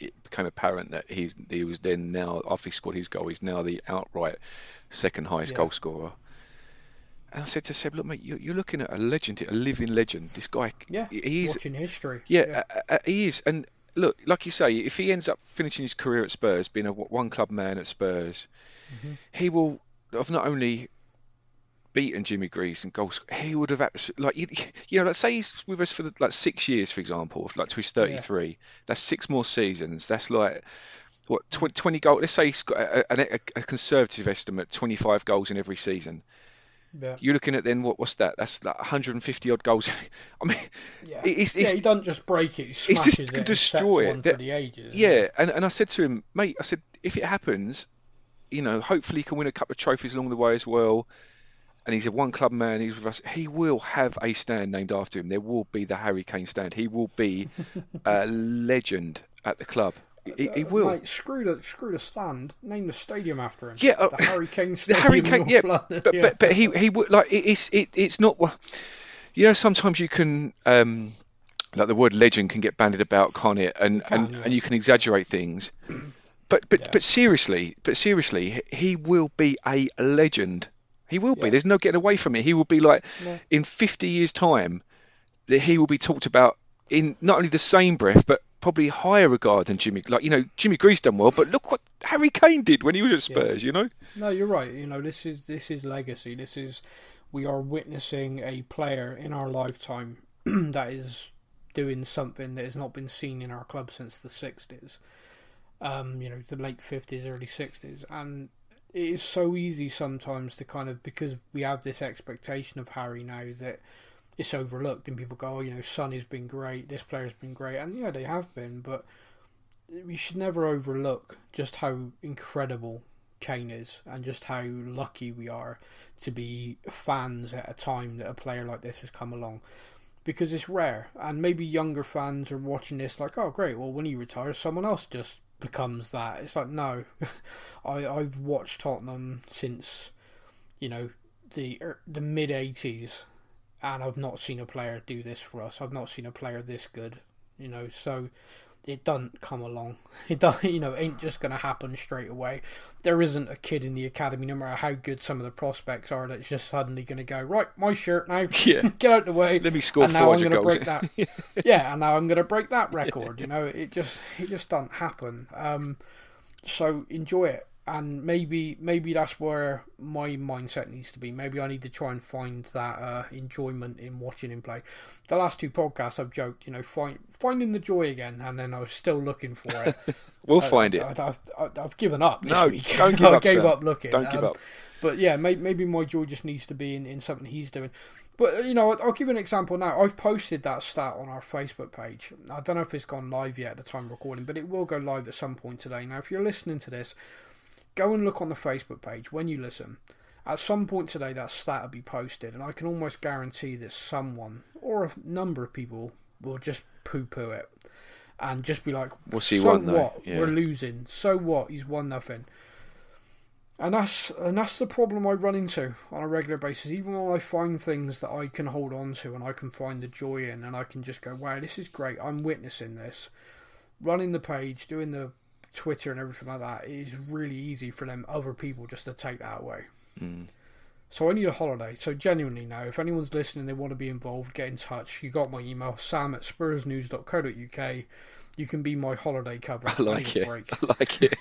it became apparent that he's he was then now after he scored his goal, he's now the outright second highest Yeah. goal scorer. And I said to Seb, look, mate, you're, you're looking at a legend, a living legend. This guy, Yeah, he's watching history. yeah, uh, uh, he is. And look, like you say, if he ends up finishing his career at Spurs, being a one club man at Spurs, Mm-hmm. he will have not only beaten Jimmy Greaves and goals, he would have absolutely like you, you know, let's say he's with us for the, like six years, for example, like to his 33. That's six more seasons. That's like what 20, 20 goals. Let's say he's got a, a, a conservative estimate, 25 goals in every season. yeah. You're looking at then what? What's that? That's like 150 odd goals. I mean, Yeah. it's, yeah, he doesn't just break it; he it's just it destroy it. one That- for the ages. Yeah, and, and I said to him, mate, I said, if it happens, you know, hopefully he can win a couple of trophies along the way as well. And he's a one club man. He's with us. He will have a stand named after him. There will be the Harry Kane stand. He will be a legend at the club. He, he will. Mate, screw the screw the stand. Name the stadium after him. Yeah, uh, the Harry Kane the Harry Kane, yeah, London. but, yeah. but but he he would like it, it's it, it's not you know. Sometimes you can um like the word legend can get bandied about, can't it? And can, and, yeah. and you can exaggerate things. But but Yeah. but seriously, but seriously, he will be a legend. He will be. There's no getting away from it. He will be like No. in 50 years' time that he will be talked about in not only the same breath but probably higher regard than Jimmy. Like you know, Jimmy Greaves done well, but look what Harry Kane did when he was at Spurs. You know. No, you're right. You know, this is this is legacy. This is we are witnessing a player in our lifetime that is doing something that has not been seen in our club since the sixties. Um, you know, the late fifties, early sixties, and it is so easy sometimes to kind of because we have this expectation of Harry now that it's overlooked and people go, oh, you know, Sonny's been great, this player's been great, and yeah, they have been, but we should never overlook just how incredible Kane is and just how lucky we are to be fans at a time that a player like this has come along. Because it's rare, and maybe younger fans are watching this like, oh, great, well, when he retires, someone else just becomes that. It's like, no, I, I've watched Tottenham since, you know, the er, the mid 80s, and I've not seen a player do this for us. I've not seen a player this good, you know, so it doesn't come along. It doesn't, you know, ain't just going to happen straight away. There isn't a kid in the academy, no matter how good some of the prospects are, that's just suddenly going to go right. My shirt now, Yeah. get out the way. Let me score and now I'm gonna goals. break that. yeah, and now I'm going to break that record. You know, it just it just doesn't happen. Um, so enjoy it, and maybe maybe that's where my mindset needs to be. Maybe I need to try and find that uh, enjoyment in watching him play. The last two podcasts I've joked, you know, find, finding the joy again, and then I was still looking for it. We'll find it. I, have I've, I've given up this No, week. don't give I up, gave sir. up looking. Don't give Um, up. But yeah, may, maybe my joy just needs to be in, in something he's doing. But you know, I'll give you an example now. I've posted that stat on our Facebook page. I don't know if it's gone live yet at the time of recording, but it will go live at some point today. Now, if you're listening to this, go and look on the Facebook page when you listen. At some point today, that stat will be posted, and I can almost guarantee that someone or a number of people will just poo-poo it and just be like, What's he "So what? Yeah. We're losing. So what? He's won nothing." And that's and that's the problem I run into on a regular basis. Even when I find things that I can hold on to and I can find the joy in, and I can just go, "Wow, this is great! I'm witnessing this." Running the page, doing the Twitter and everything like that, it is really easy for them other people just to take that away. So I need a holiday. So genuinely now, if anyone's listening, they want to be involved, get in touch. You got my email, sam at spursnews.co.uk. You can be my holiday cover. I like it. break. I like it.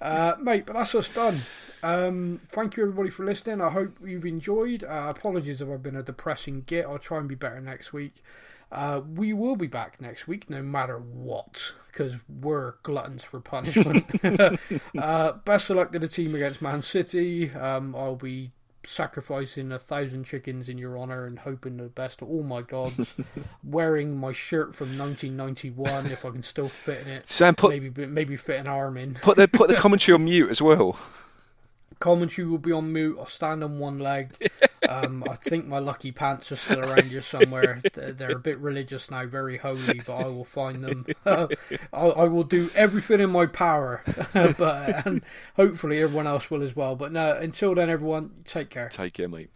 Uh, mate, but that's us done. Um, thank you everybody for listening. I hope you've enjoyed. Uh, apologies if I've been a depressing git. I'll try and be better next week. Uh, we will be back next week, no matter what, because we're gluttons for punishment. uh, best of luck to the team against Man City. Um, I'll be sacrificing a thousand chickens in your honour and hoping the best of all my gods. wearing my shirt from 1991 if I can still fit in it. Sam, put maybe maybe fit an arm in. put the put the commentary on mute as well. Commentary will be on mute. I'll stand on one leg. Um, I think my lucky pants are still around you somewhere. They're a bit religious now, very holy, but I will find them. I, I will do everything in my power, but and hopefully everyone else will as well. But no, until then, everyone, take care. Take care, mate.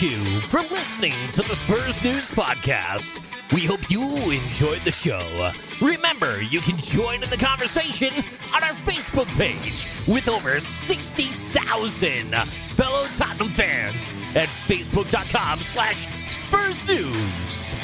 You for listening to the Spurs News Podcast. We hope you enjoyed the show. Remember, you can join in the conversation on our Facebook page with over 60,000 fellow Tottenham fans at facebook.com slash Spurs News.